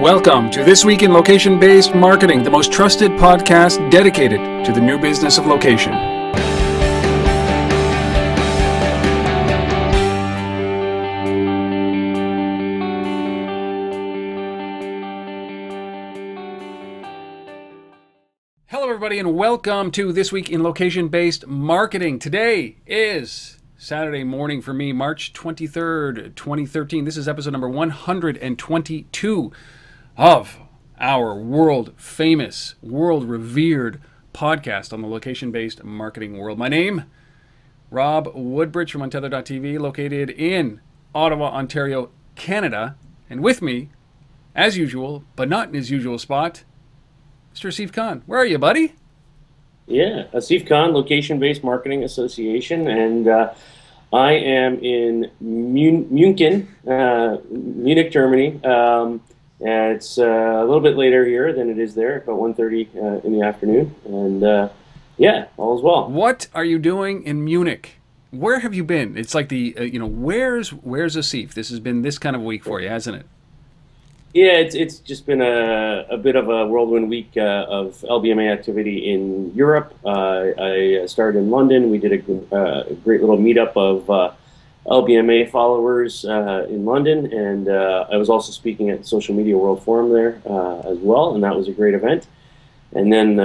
Welcome to This Week in Location Based Marketing, the most trusted podcast dedicated to the new business of location. Hello, everybody, and welcome to This Week in Location Based Marketing. Today is Saturday morning for me, March 23rd, 2013. This is episode number 122 of our world famous, world revered podcast on the location based marketing world. My name, Rob Woodbridge from Untether.tv, located in Ottawa, Ontario, Canada. And with me, as usual, but not in his usual spot, Mr. Asif Khan. Where are you, buddy? Yeah, Asif Khan, Location Based Marketing Association, and uh, I am in Mun- Munich, uh, Munich, Germany. Um, and it's uh, a little bit later here than it is there, about 1.30 uh, in the afternoon. And uh, yeah, all is well. What are you doing in Munich? Where have you been? It's like the uh, you know where's where's Asif? This has been this kind of week for you, hasn't it? Yeah, it's, it's just been a, a bit of a whirlwind week uh, of LBMA activity in Europe. Uh, I started in London. We did a, uh, a great little meetup of uh, LBMA followers uh, in London, and uh, I was also speaking at Social Media World Forum there as well, and that was a great event. And then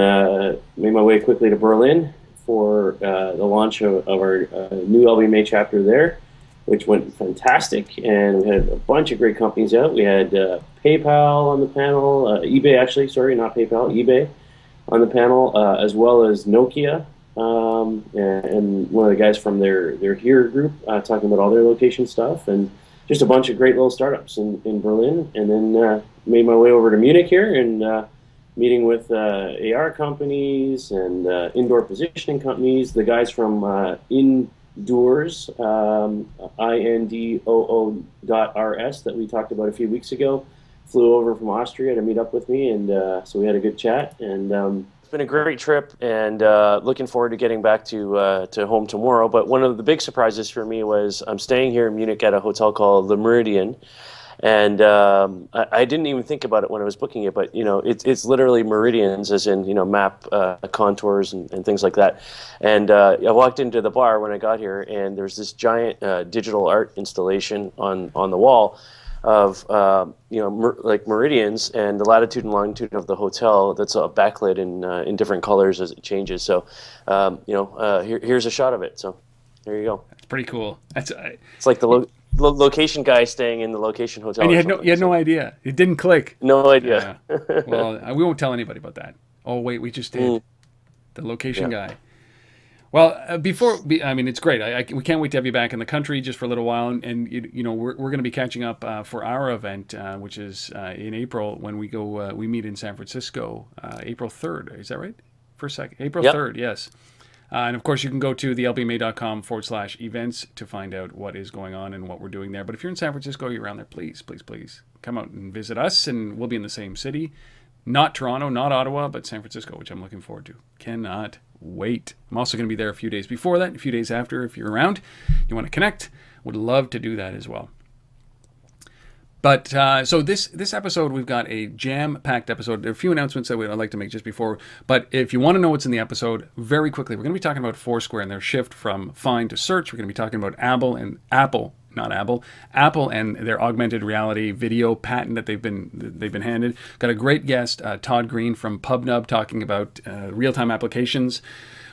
made my way quickly to Berlin for the launch of, of our new LBMA chapter there which went fantastic. And we had a bunch of great companies out. We had uh, PayPal on the panel, uh, eBay actually, sorry, not PayPal, eBay on the panel, uh, as well as Nokia. Um, and, one of the guys from their, their Here group uh, talking about all their location stuff. And just a bunch of great little startups in, in Berlin. And then uh, made my way over to Munich here and uh, meeting with AR companies and indoor positioning companies, the guys from In Doors, um, I-N-D-O-O dot R-S that we talked about a few weeks ago, flew over from Austria to meet up with me, and uh, so we had a good chat. And um, it's been a great trip, and uh, looking forward to getting back to uh, to home tomorrow. But one of the big surprises for me was I'm staying here in Munich at a hotel called Le Méridien, and um, I, I, didn't even think about it when I was booking it, but you know, it's it's literally meridians, as in you know, map uh, contours and, and things like that. And uh, I walked into the bar when I got here, and there's this giant uh, digital art installation on on the wall of uh, you know mer- like meridians and the latitude and longitude of the hotel that's uh, backlit in uh, in different colors as it changes. So um, you know, uh, here, here's a shot of it. So there you go. That's pretty cool. That's it's like the lo- lo- location guy staying in the location hotel. And you had no, you had no idea. It didn't click. No idea. Well, uh, we won't tell anybody about that. Oh wait, we just did. Mm. The location yeah. guy. Well, uh, before I mean, it's great. I, I, we can't wait to have you back in the country just for a little while, and, and you, you, know we're, we're going to be catching up uh, for our event, uh, which is uh, in April when we go uh, we meet in San Francisco, uh, April third. Is that right? For a second, April third. Yep. Yes. Uh, and of course, you can go to thelbma.com forward slash events to find out what is going on and what we're doing there. But if you're in San Francisco, you're around there, please, please, please come out and visit us, and we'll be in the same city. Not Toronto, not Ottawa, but San Francisco, which I'm looking forward to. Cannot wait. I'm also going to be there a few days before that, a few days after. If you're around, you want to connect, would love to do that as well. But uh, so this this episode, we've got a jam-packed episode. There are a few announcements that I'd like to make just before. But if you want to know what's in the episode, very quickly, we're going to be talking about Foursquare and their shift from find to search. We're going to be talking about Apple and Apple, not Apple, Apple and their augmented reality video patent that they've been they've been handed. Got a great guest, uh, Todd Greene from PubNub, talking about uh, real-time applications.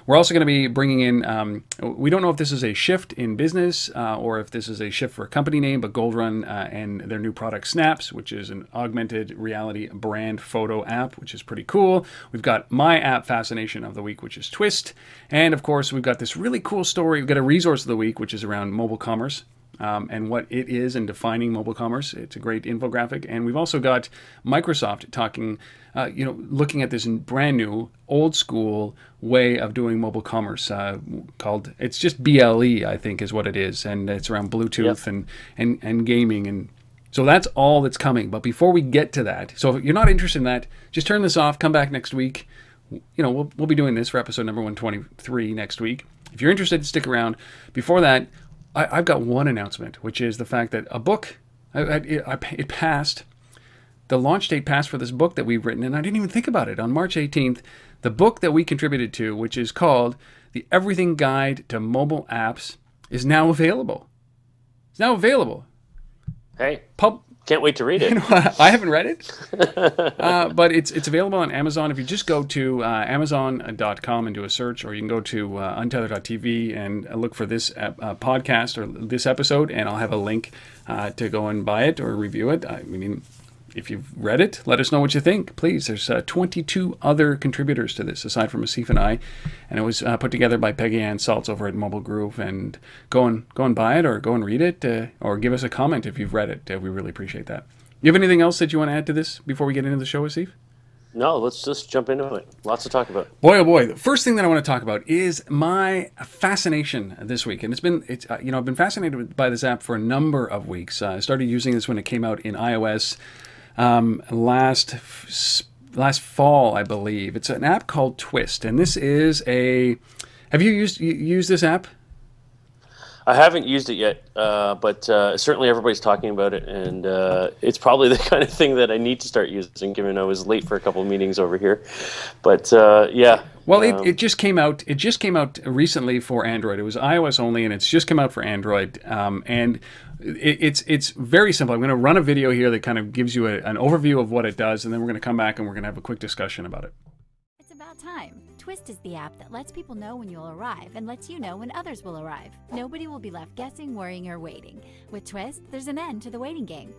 We're also going to be bringing in, um, we don't know if this is a shift in business uh, or if this is a shift for a company name, but Goldrun uh, and their new product Snaps, which is an augmented reality brand photo app, which is pretty cool. We've got my app fascination of the week, which is Twist. And of course, we've got this really cool story. We've got a resource of the week, which is around mobile commerce. Um, and what it is in defining mobile commerce. It's a great infographic. And we've also got Microsoft talking uh, you know, looking at this brand new, old school way of doing mobile commerce uh, called it's just BLE, I think, is what it is, and it's around Bluetooth yep. and, and and gaming and. So that's all that's coming. But before we get to that, so if you're not interested in that, just turn this off. Come back next week. You know, we'll, we'll be doing this for episode number 123 next week. If you're interested, stick around. Before that, I, have got one announcement, which is the fact that a book, I, I, it, it passed the launch date passed for this book that we've written, and I didn't even think about it. On March 18th, the book that we contributed to, which is called The Everything Guide to Mobile Apps, is now available. It's now available. Hey, Pub- can't wait to read it. You know, I haven't read it, uh, but it's it's available on Amazon. If you just go to uh, Amazon.com and do a search, or you can go to uh, Untether.tv and look for this uh, podcast or this episode, and I'll have a link uh, to go and buy it or review it. I mean, if you've read it, let us know what you think, please. There's uh, 22 other contributors to this aside from Asif and I, and it was uh, put together by Peggy Ann Salz over at Mobile Groove. And go and go and buy it, or go and read it, uh, or give us a comment if you've read it. Uh, we really appreciate that. You have anything else that you want to add to this before we get into the show, Asif? No, let's just jump into it. Lots to talk about. Boy, oh boy! The first thing that I want to talk about is my fascination this week, and it's been it's uh, you know I've been fascinated by this app for a number of weeks. Uh, I started using this when it came out in iOS um, last last fall, I believe. It's an app called Twist, and this is a. Have you used you used this app? I haven't used it yet, uh, but uh, certainly everybody's talking about it, and uh, it's probably the kind of thing that I need to start using, given I was late for a couple of meetings over here. But uh, yeah. Well, um, it, it just came out. It just came out recently for Android. It was iOS only, and it's just come out for Android. Um, and it, it's it's very simple. I'm going to run a video here that kind of gives you a, an overview of what it does, and then we're going to come back and we're going to have a quick discussion about it. It's about time. Twist is the app that lets people know when you'll arrive and lets you know when others will arrive. Nobody will be left guessing, worrying, or waiting. With Twist, there's an end to the waiting game.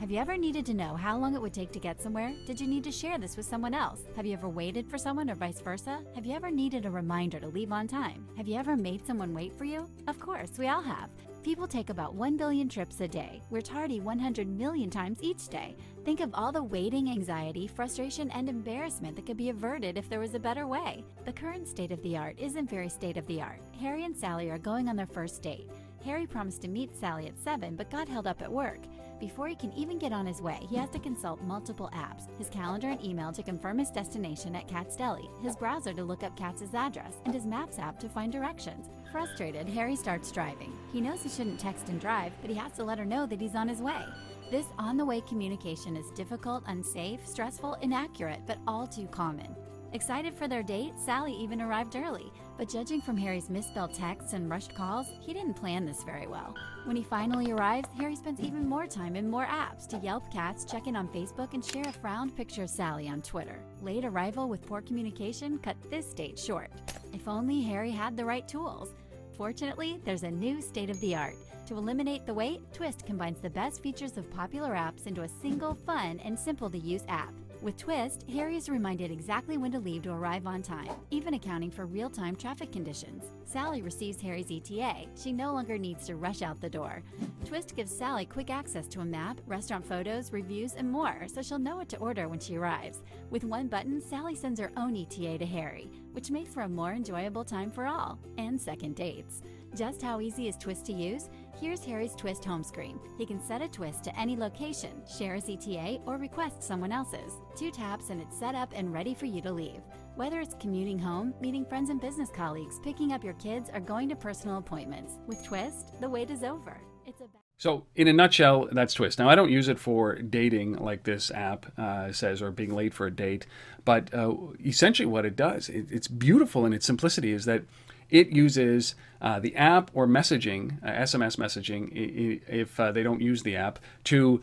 Have you ever needed to know how long it would take to get somewhere? Did you need to share this with someone else? Have you ever waited for someone or vice versa? Have you ever needed a reminder to leave on time? Have you ever made someone wait for you? Of course, we all have. People take about 1 billion trips a day. We're tardy 100 million times each day. Think of all the waiting, anxiety, frustration, and embarrassment that could be averted if there was a better way. The current state of the art isn't very state of the art. Harry and Sally are going on their first date. Harry promised to meet Sally at 7 but got held up at work. Before he can even get on his way, he has to consult multiple apps his calendar and email to confirm his destination at Katz Deli, his browser to look up Katz's address, and his Maps app to find directions. Frustrated, Harry starts driving. He knows he shouldn't text and drive, but he has to let her know that he's on his way. This on the way communication is difficult, unsafe, stressful, inaccurate, but all too common. Excited for their date, Sally even arrived early, but judging from Harry's misspelled texts and rushed calls, he didn't plan this very well. When he finally arrives, Harry spends even more time in more apps to Yelp Katz, check in on Facebook, and share a frowned picture of Sally on Twitter. Late arrival with poor communication cut this date short. If only Harry had the right tools. Fortunately, there's a new state of the art. To eliminate the wait, Twist combines the best features of popular apps into a single, fun, and simple to use app. With Twist, Harry is reminded exactly when to leave to arrive on time, even accounting for real time traffic conditions. Sally receives Harry's ETA. She no longer needs to rush out the door. Twist gives Sally quick access to a map, restaurant photos, reviews, and more, so she'll know what to order when she arrives. With one button, Sally sends her own ETA to Harry, which makes for a more enjoyable time for all, and second dates. Just how easy is Twist to use? Here's Harry's Twist home screen. He can set a twist to any location, share his ETA, or request someone else's. Two taps and it's set up and ready for you to leave. Whether it's commuting home, meeting friends and business colleagues, picking up your kids, or going to personal appointments, with Twist, the wait is over. It's a so, in a nutshell, that's Twist. Now, I don't use it for dating like this app uh, says or being late for a date, but uh, essentially what it does, it, it's beautiful in its simplicity, is that it uses uh, the app or messaging, uh, SMS messaging, if uh, they don't use the app, to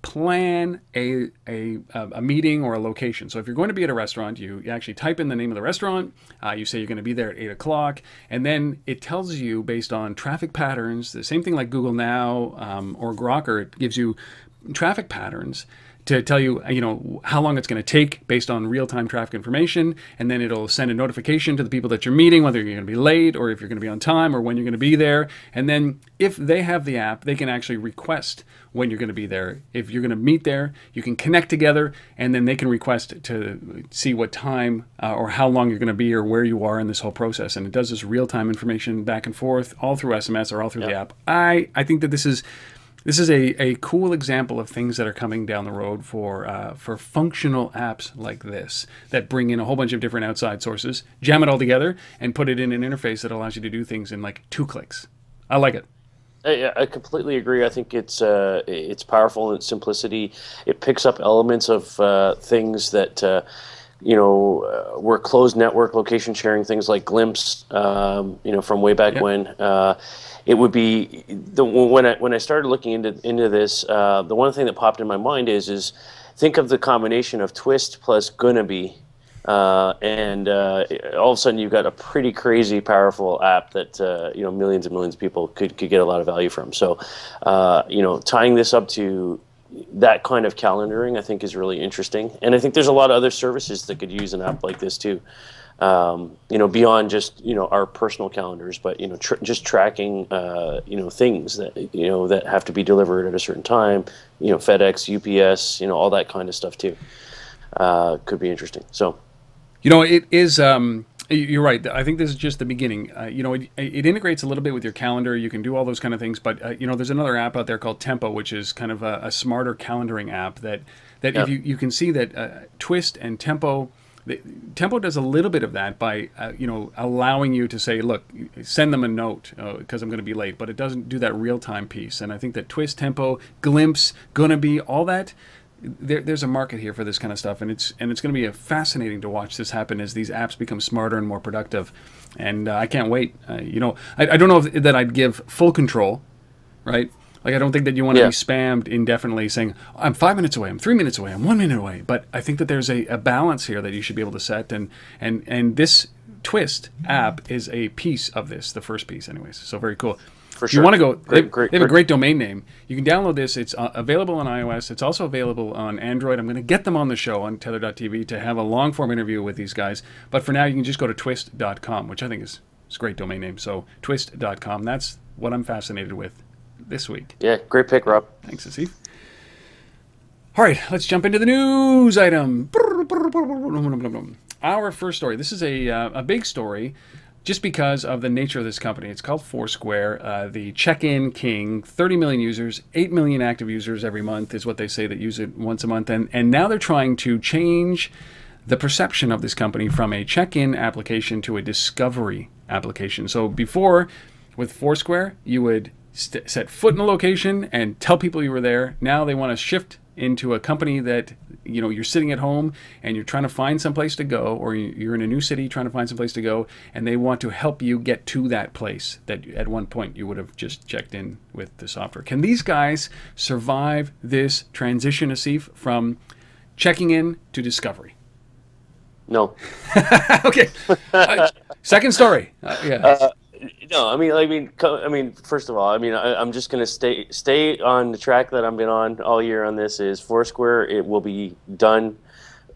plan a, a, a meeting or a location. So if you're going to be at a restaurant, you, actually type in the name of the restaurant, uh, you say you're going to be there at 8 o'clock, and then it tells you based on traffic patterns, the same thing like Google Now um, or Grokr, it gives you traffic patterns to tell you, you know, how long it's going to take based on real-time traffic information, and then it'll send a notification to the people that you're meeting, whether you're going to be late or if you're going to be on time or when you're going to be there. And then if they have the app, they can actually request when you're going to be there. If you're going to meet there, you can connect together, and then they can request to see what time uh, or how long you're going to be or where you are in this whole process. And it does this real-time information back and forth all through SMS or all through yep. the app. I I think that this is this is a, a cool example of things that are coming down the road for uh, for functional apps like this that bring in a whole bunch of different outside sources, jam it all together, and put it in an interface that allows you to do things in like two clicks. I like it. I, completely agree. I think it's uh, it's powerful in its simplicity. It picks up elements of uh, things that uh, you know uh, were closed network location sharing things like Glympse. Um, you know from way back yep. when. Uh, it would be the when I when I started looking into into this. Uh, the one thing that popped in my mind is is think of the combination of Twist plus Gunaby uh, and uh, all of a sudden, you've got a pretty crazy, powerful app that uh, you know millions and millions of people could, could get a lot of value from. So, uh, you know, tying this up to that kind of calendaring, I think, is really interesting. And I think there's a lot of other services that could use an app like this too. Um, you know, beyond just you know our personal calendars, but you know, tr- just tracking uh, you know things that you know that have to be delivered at a certain time. You know, FedEx, UPS, you know, all that kind of stuff too. Uh, could be interesting. So. You know, it is. Um, you're right. I think this is just the beginning. Uh, you know, it, it, integrates a little bit with your calendar. You can do all those kind of things. But uh, you know, there's another app out there called Tempo, which is kind of a, a smarter calendaring app that that yep. if you you can see that uh, Twist and Tempo. The, Tempo does a little bit of that by, uh, you know, allowing you to say, "Look, send them a note because uh, I'm going to be late," but it doesn't do that real-time piece. And I think that Twist, Tempo, Glympse, gonna be all that there, there's a market here for this kind of stuff, and it's and it's going to be a fascinating to watch this happen as these apps become smarter and more productive. And uh, I can't wait. Uh, you know, I, I don't know if, that I'd give full control, right? Like I don't think that you want to yeah. be spammed indefinitely saying I'm five minutes away, I'm three minutes away, I'm one minute away. But I think that there's a, a balance here that you should be able to set, and and and this Twist app is a piece of this, the first piece, anyways. So very cool for sure. You want to go? Great, they, great, they have great. a great domain name. You can download this. It's uh, available on iOS. It's also available on Android. I'm going to get them on the show Untether.tv to have a long form interview with these guys. But for now, you can just go to twist.com, which I think is, is a great domain name. So twist.com. That's what I'm fascinated with this week. Yeah, great pick, Rob. Thanks, Asif. All right, let's jump into the news item. Our first story. This is a, uh, a big story just because of the nature of this company. It's called Foursquare, uh, the check-in king, 30 million users, 8 million active users every month is what they say that use it once a month. And, and now they're trying to change the perception of this company from a check-in application to a discovery application. So before, with Foursquare, you would st- set foot in a location and tell people you were there. Now they want to shift into a company that you know you're sitting at home and you're trying to find some place to go or you're in a new city trying to find some place to go and they want to help you get to that place that at one point you would have just checked in with the software. Can these guys survive this transition asif from checking in to discovery? No. Okay. Uh, second story. Uh, yeah. Uh, no, I mean, I mean, I mean. First of all, I mean, I, am just gonna stay stay on the track that I've been on all year. On this is Foursquare. It will be done,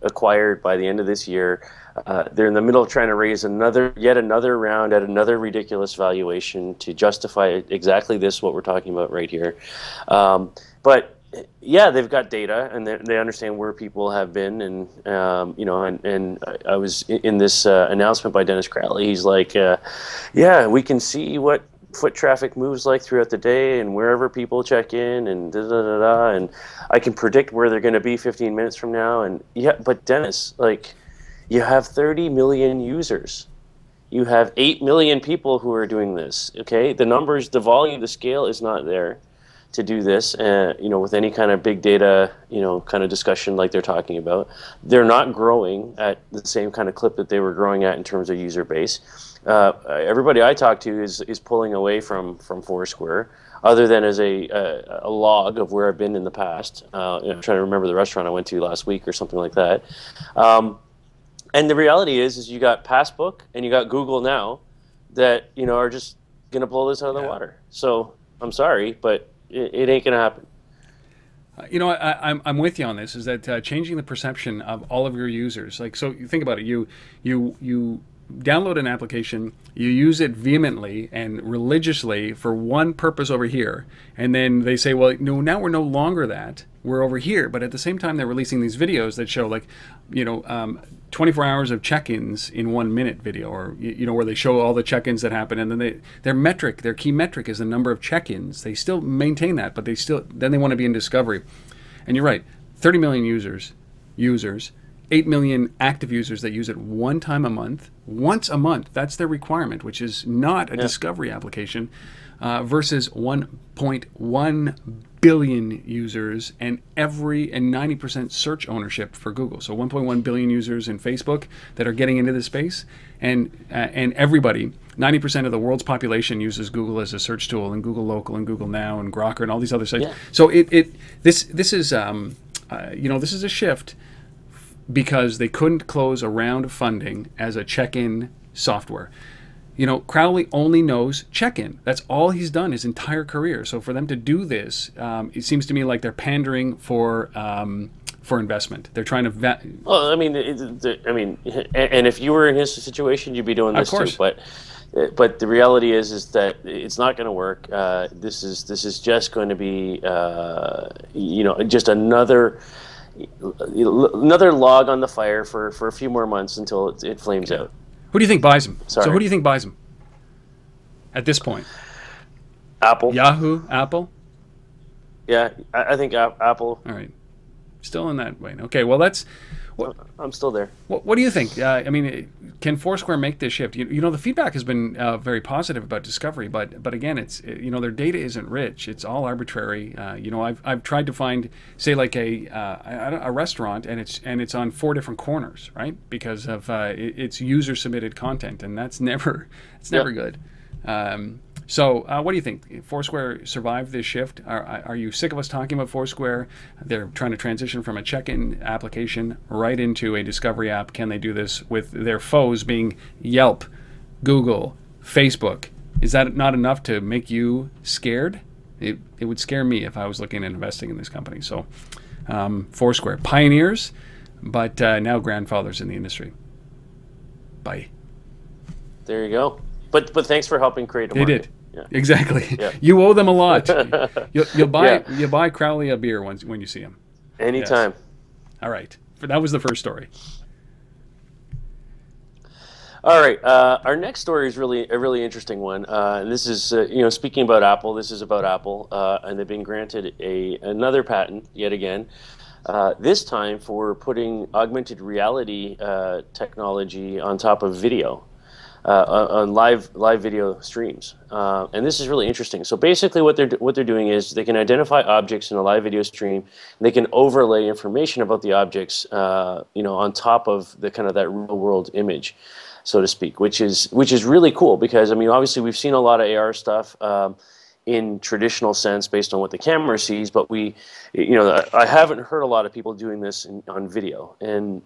acquired by the end of this year. Uh, they're in the middle of trying to raise another, yet another round at another ridiculous valuation to justify exactly this what we're talking about right here. Um, but yeah, they've got data and they, they understand where people have been, and um, you know, and, and I was in this uh, announcement by Dennis Crowley. He's like, uh, yeah, we can see what foot traffic moves like throughout the day and wherever people check in and da da da da, and I can predict where they're going to be 15 minutes from now. And yeah, but Dennis, like, you have 30 million users. You have 8 million people who are doing this. Okay, the numbers, the volume, the scale is not there to do this, uh, you know, with any kind of big data, you know, kind of discussion like they're talking about. They're not growing at the same kind of clip that they were growing at in terms of user base. Uh, everybody I talk to is is pulling away from from Foursquare, other than as a a, a log of where I've been in the past. Uh, you know, I'm trying to remember the restaurant I went to last week or something like that. Um, and the reality is, is you got Passbook and you got Google now, that you know are just going to blow this out of the water. So I'm sorry, but it, it ain't to happen. Uh, you know, I, am I'm, I'm with you on this. Is that uh, changing the perception of all of your users? Like, so you think about it. You you you download an application, you use it vehemently and religiously for one purpose over here, and then they say, well, no, now we're no longer that. We're over here. But at the same time, they're releasing these videos that show, like, you know, um, 24 hours of check-ins in one minute video or you know where they show all the check-ins that happen and then they their metric their key metric is the number of check-ins they still maintain that but they still then they want to be in discovery and you're right 30 million users users 8 million active users that use it one time a month once a month that's their requirement which is not a yeah. discovery application uh, versus 1.1 billion users and every and 90% search ownership for Google. So 1.1 billion users in Facebook that are getting into this space, and uh, and everybody. 90% of the world's population uses Google as a search tool, and Google Local, and Google Now, and Grokr and all these other sites. Yeah. So it, it this this is um, uh, you know this is a shift because they couldn't close a round of funding as a check-in software. You know, Crowley only knows check-in. That's all he's done his entire career. So for them to do this, um, it seems to me like they're pandering for um, for investment. They're trying to. Va- Well, I mean, I mean, and, if you were in his situation, you'd be doing Of this course. too. But, but the reality is, is that it's not going to work. Uh, this is this is just going to be, uh, you know, just another another log on the fire for, for a few more months until it, it flames out. Who do you think buys him? So who do you think buys them At this point, Apple, Yahoo, Apple. yeah, I, I think Ap- Apple. All right, still in that vein. Okay, well that's. I'm still there. What, what do you think? Uh, I mean, can Foursquare make this shift? You, you know, the feedback has been uh, very positive about Discovery, but but again, it's you know their data isn't rich. It's all arbitrary. Uh, you know, I've, I've tried to find say like a, uh, a a restaurant and it's and it's on four different corners, right? Because of uh, it, it's user submitted content, and that's never it's never good. Um, so, uh, what do you think? Foursquare survived this shift? Are, are you sick of us talking about Foursquare? They're trying to transition from a check-in application right into a discovery app. Can they do this with their foes being Yelp, Google, Facebook? Is that not enough to make you scared? It, it would scare me if I was looking at investing in this company. So, um, Foursquare, pioneers, but uh, now grandfathers in the industry. Bye. There you go. But but thanks for helping create a market. They did. Yeah. Exactly. Yeah. You owe them a lot. you'll, you'll buy Yeah. you buy Crowley a beer once when you see him. Anytime. All right. That was the first story. All right. Uh, our next story is really a really interesting one. Uh, and this is, uh, you know, speaking about Apple. This is about Apple, uh, and they've been granted a another patent yet again. Uh, this time for putting augmented reality uh, technology on top of video, uh, on live live video streams. Uh, and this is really interesting. So basically, what they're what they're doing is they can identify objects in a live video stream. They can overlay information about the objects, uh, you know, on top of the kind of that real world image so to speak, which is which is really cool because I mean, obviously we've seen a lot of AR stuff um, in traditional sense based on what the camera sees, but we, you know, I I haven't heard a lot of people doing this in, on video, and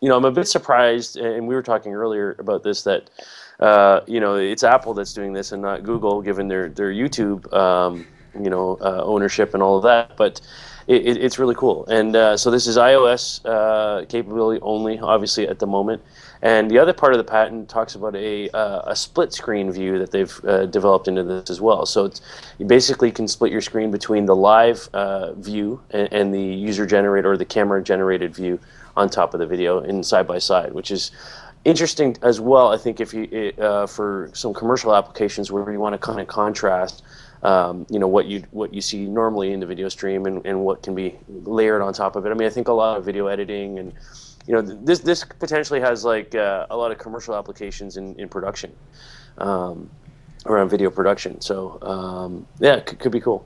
you know, I'm a bit surprised, and we were talking earlier about this that. Uh, you know, it's Apple that's doing this and not Google, given their their YouTube, um, you know, uh, ownership and all of that. But it, it, it's really cool. And uh, so this is iOS uh, capability only, obviously at the moment. And the other part of the patent talks about a, uh, a split screen view that they've uh, developed into this as well. So it's, you basically can split your screen between the live view and, and the user generated or the camera generated view on top of the video in side by side, which is interesting as well. I think if you uh, for some commercial applications where you want to kind of contrast, um, you know what you what you see normally in the video stream and, and what can be layered on top of it. I mean, I think a lot of video editing and you know this this potentially has like uh, a lot of commercial applications in in production um, around video production. So um, yeah, could be cool.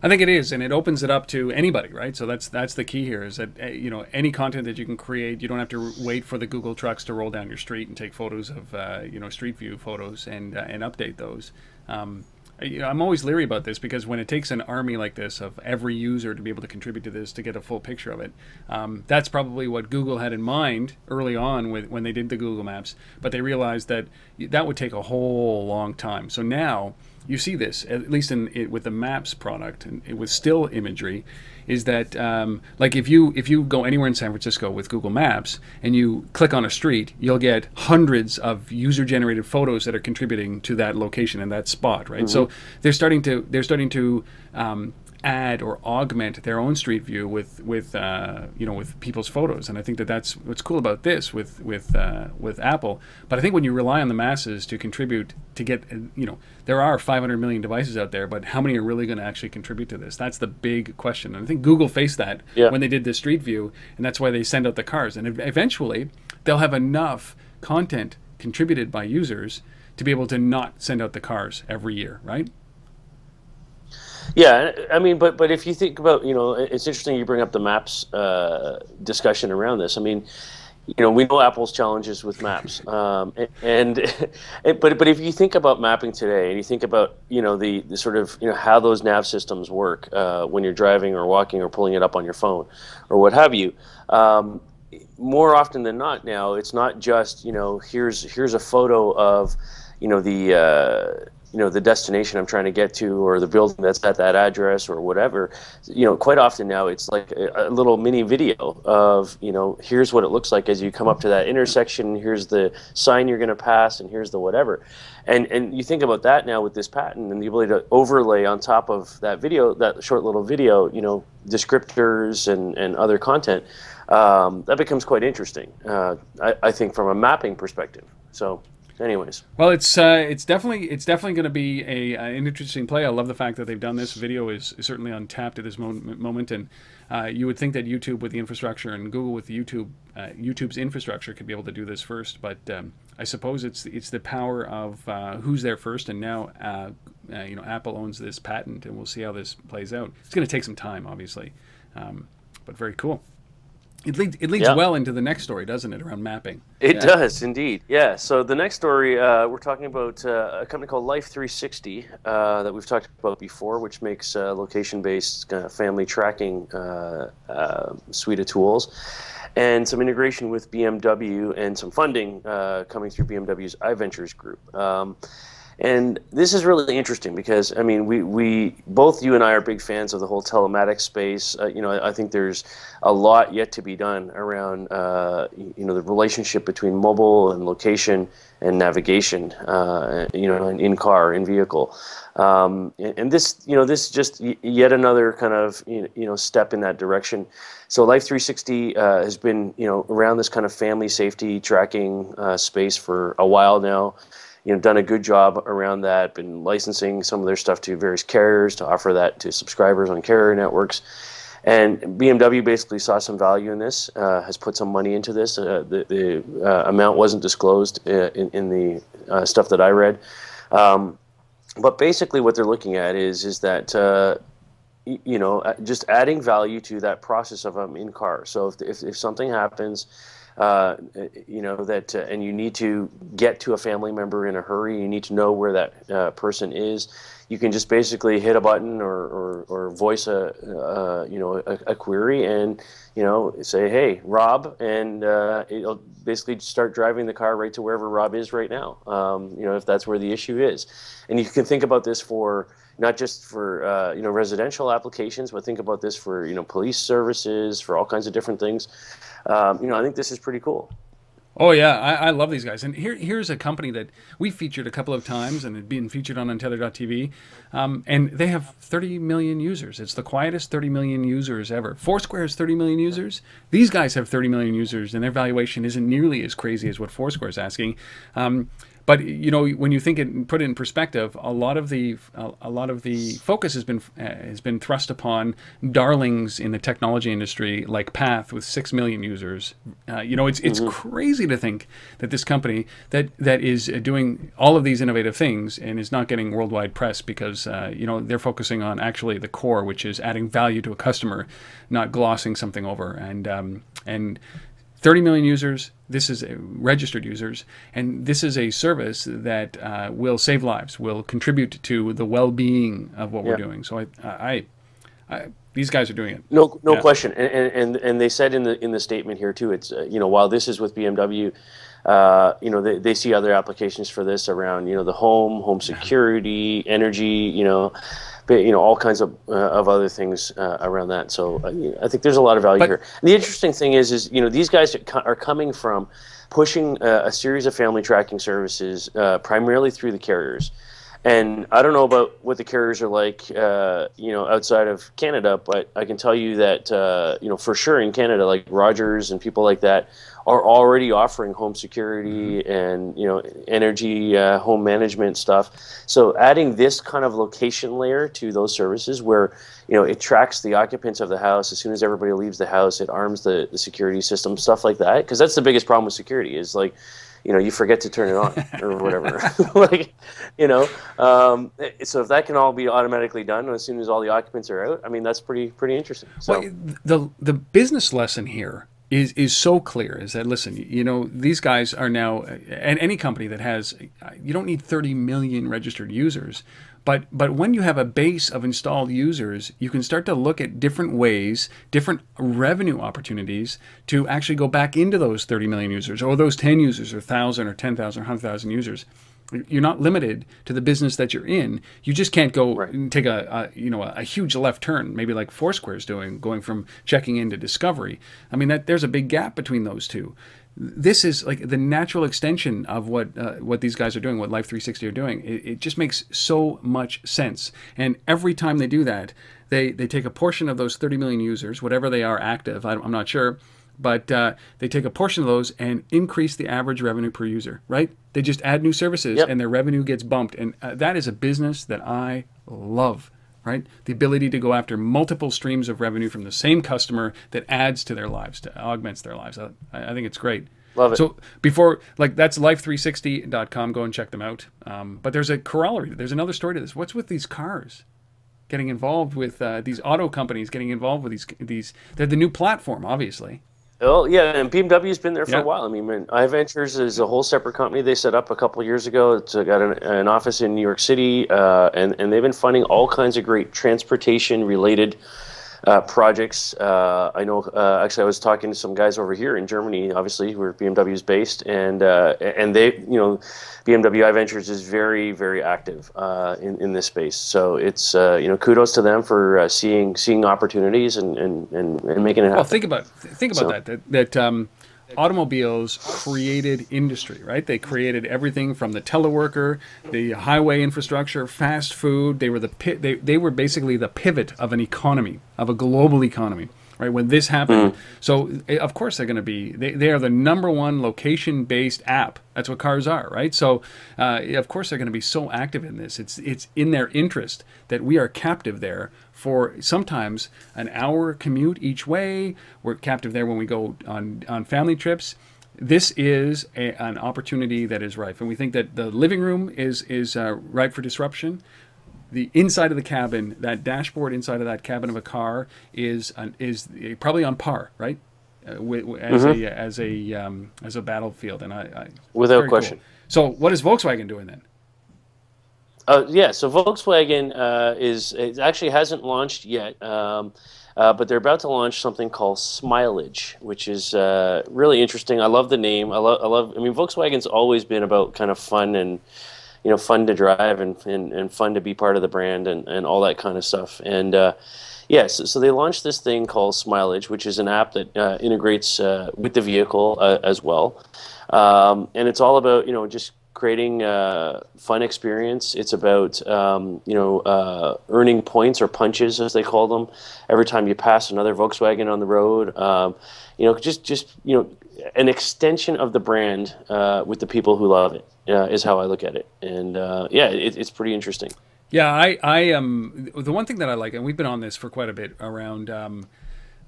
I think it is, and it opens it up to anybody, right? So that's that's the key here is that uh, you know any content that you can create, you don't have to wait for the Google trucks to roll down your street and take photos of uh, you know street view photos and uh, and update those. Um, you know, I'm always leery about this because when it takes an army like this of every user to be able to contribute to this to get a full picture of it, um, that's probably what Google had in mind early on with when they did the Google Maps. But they realized that that would take a whole long time. So now you see this at least in it, with the Maps product and it, with still imagery, is that um, like if you if you go anywhere in San Francisco with Google Maps and you click on a street, you'll get hundreds of user generated photos that are contributing to that location and that spot, right? So they're starting to they're starting to um, add or augment their own street view with with uh, you know with people's photos. And I think that that's what's cool about this with with uh, with Apple. But I think when you rely on the masses to contribute to get uh, you know there are 500 million devices out there but how many are really going to actually contribute to this? That's the big question. And I think Google faced that Yeah. when they did the street view and that's why they send out the cars. And eventually they'll have enough content contributed by users to be able to not send out the cars every year right Yeah, I mean, but but if you think about, you know, it's interesting you bring up the maps uh, discussion around this. I mean, you know, we know Apple's challenges with maps, um, and, and, but but if you think about mapping today, and you think about you know the, the sort of you know how those nav systems work uh, when you're driving or walking or pulling it up on your phone or what have you. Um, more often than not, now it's not just you know here's here's a photo of you know the uh, you know the destination I'm trying to get to or the building that's at that address or whatever you know quite often now it's like a, a, little mini video of you know here's what it looks like as you come up to that intersection here's the sign you're going to pass and here's the whatever. And and you think about that now with this patent and the ability to overlay on top of that video that short little video you know descriptors and and other content um, that becomes quite interesting uh, I, I think from a mapping perspective. So anyways. Well, it's uh, it's definitely it's definitely going to be a, an interesting play. I love the fact that they've done this. Video is, is certainly untapped at this moment, moment and uh, you would think that YouTube with the infrastructure and Google with YouTube uh, YouTube's infrastructure could be able to do this first. But um, I suppose it's it's the power of uh, who's there first, and now uh, uh, you know Apple owns this patent, and we'll see how this plays out. It's going to take some time, obviously, um, but very cool. It leads, it leads yeah. well into the next story, doesn't it, around mapping? It yeah. does, indeed. Yeah. So the next story, uh, we're talking about uh, a company called Life 360 uh, that we've talked about before, which makes uh, location-based family tracking uh, uh, suite of tools, and some integration with BMW and some funding coming through BMW's iVentures group. Um, and this is really interesting because I mean, we, we both you and I are big fans of the whole telematics space. Uh, you know, I, think there's a lot yet to be done around uh, you know the relationship between mobile and location and navigation. Uh, you know, in, in car, in vehicle, um, and, and, this you know this is just yet another kind of you know step in that direction. So Life 360 uh, has been you know around this kind of family safety tracking uh, space for a while now you know, done a good job around that, been licensing some of their stuff to various carriers to offer that to subscribers on carrier networks. And BMW basically saw some value in this, uh, has put some money into this. Uh, the, the uh, amount wasn't disclosed uh, in, in the uh, stuff that I read. Um, but basically, what they're looking at is is that uh, you know just adding value to that process of um, in car. So if, if, if something happens, uh, you know that uh, and you need to get to a family member in a hurry. You need to know where that uh, person is. You can just basically hit a button or, or, or voice a uh, you know a, a, query and you know say hey rob and uh, it'll basically start driving the car right to wherever rob is right now um, you know if that's where the issue is. And you can think about this for not just for uh, you know residential applications, but think about this for you know police services, for all kinds of different things. Um, you know, I think this is pretty cool. Oh yeah, I, I, love these guys. And here, here's a company that we featured a couple of times and had been featured on Untether.tv, um, and they have 30 million users. It's the quietest 30 million users ever. Foursquare has 30 million users. These guys have 30 million users, and their valuation isn't nearly as crazy as what Foursquare is asking. Um, but you know when you think it put it in perspective a lot of the a lot of the focus has been uh, has been thrust upon darlings in the technology industry like path with 6 million users uh, you know it's it's mm-hmm. crazy to think that this company that that is doing all of these innovative things and is not getting worldwide press because uh, you know they're focusing on actually the core which is adding value to a customer not glossing something over and um, and 30 million users. This is registered users, and this is a service that uh, will save lives, will contribute to the well-being of what yeah. we're doing. So I, I, I, these guys are doing it. No, no yeah. question. And, and and they said in the in the statement here too. It's uh, you know while this is with BMW. Uh, you know, they, they see other applications for this around, you know, the home, home security, energy, you know, you know all kinds of uh, of other things uh, around that. So uh, I think there's a lot of value but, here. And the interesting thing is, is you know these guys are coming from pushing uh, a series of family tracking services uh, primarily through the carriers. And I don't know about what the carriers are like, uh, you know, outside of Canada, but I can tell you that, you know, for sure in Canada, like Rogers and people like that are already offering home security mm-hmm. and you know energy uh, home management stuff. So adding this kind of location layer to those services, where you know it tracks the occupants of the house as soon as everybody leaves the house, it arms the, the security system, stuff like that. Because that's the biggest problem with security is like you know, you forget to turn it on or whatever. like, you know, um, so if that can all be automatically done as soon as all the occupants are out, I mean, that's pretty pretty interesting. So well, the the business lesson here is is so clear is that listen you know these guys are now and any company that has uh, you don't need 30 million registered users but but when you have a base of installed users you can start to look at different ways different revenue opportunities to actually go back into those 30 million users or those 10 users or 1000 or 10,000 or 100,000 users you're not limited to the business that you're in. You just can't go right. and take a, a, you know a, huge left turn, maybe like Foursquare's doing, going from checking into discovery. I mean that there's a big gap between those two. This is like the natural extension of what uh, what these guys are doing, what Life 360 are doing. It, it just makes so much sense. And every time they do that, they they take a portion of those 30 million users, whatever they are active. I'm not sure but uh, they take a portion of those and increase the average revenue per user, right? They just add new services yep. and their revenue gets bumped. And uh, that is a business that I love, right? The ability to go after multiple streams of revenue from the same customer that adds to their lives, to augments their lives. I, I think it's great. Love it. So before, like, that's life360.com. Go and check them out. Um, but there's a corollary. There's another story to this. What's with these cars? Getting involved with uh, these auto companies, getting involved with these these. They're the new platform, obviously. Oh yeah, and BMW's been there for yeah. a while. I mean, iVentures is a whole separate company they set up a couple of years ago. It's got an, an office in New York City, uh, and and they've been funding all kinds of great transportation related uh, projects. Uh, I know. Uh, actually, I was talking to some guys over here in Germany, obviously, where BMW is based, and uh, and they, you know, BMW iVentures is very, very active uh, in in this space. So it's uh, you know, kudos to them for seeing seeing opportunities and, and, and, and making it happen. Well, think about think about so. that that that. Um, automobiles created industry, right? They created everything from the teleworker, the highway infrastructure, fast food. They were the they, they were basically the pivot of an economy, of a global economy. Right when this happened, mm. so eh, of course they're going to be. They, they are the number one location-based app. That's what cars are, right? So uh, of course they're going to be so active in this. It's it's in their interest that we are captive there for sometimes an hour commute each way. We're captive there when we go on, on family trips. This is a, an opportunity that is rife, and we think that the living room is is uh, ripe for disruption. The inside of the cabin, that dashboard inside of that cabin of a car, is an, is probably on par, right? Uh, as mm-hmm. a as a um, as a battlefield, and I, I without question. Cool. So, what is Volkswagen doing then? Uh, yeah, so Volkswagen uh, is it actually hasn't launched yet, um, uh, but they're about to launch something called Smileage, which is uh, really interesting. I love the name. I love. I love. I mean, Volkswagen's always been about kind of fun and you know fun to drive and and, and fun to be part of the brand and, and all that kind of stuff. And uh, yes, yeah, so, so, they launched this thing called Smileage, which is an app that uh, integrates with the vehicle as well. Um, and it's all about you know just creating a fun experience. It's about um, you know uh, earning points or punches, as they call them, every time you pass another Volkswagen on the road. Um, you know, just just you know, an extension of the brand uh, with the people who love it uh, is how I look at it. And uh, yeah, it, it's pretty interesting. Yeah, I I am um, the one thing that I like, and we've been on this for quite a bit around. Um,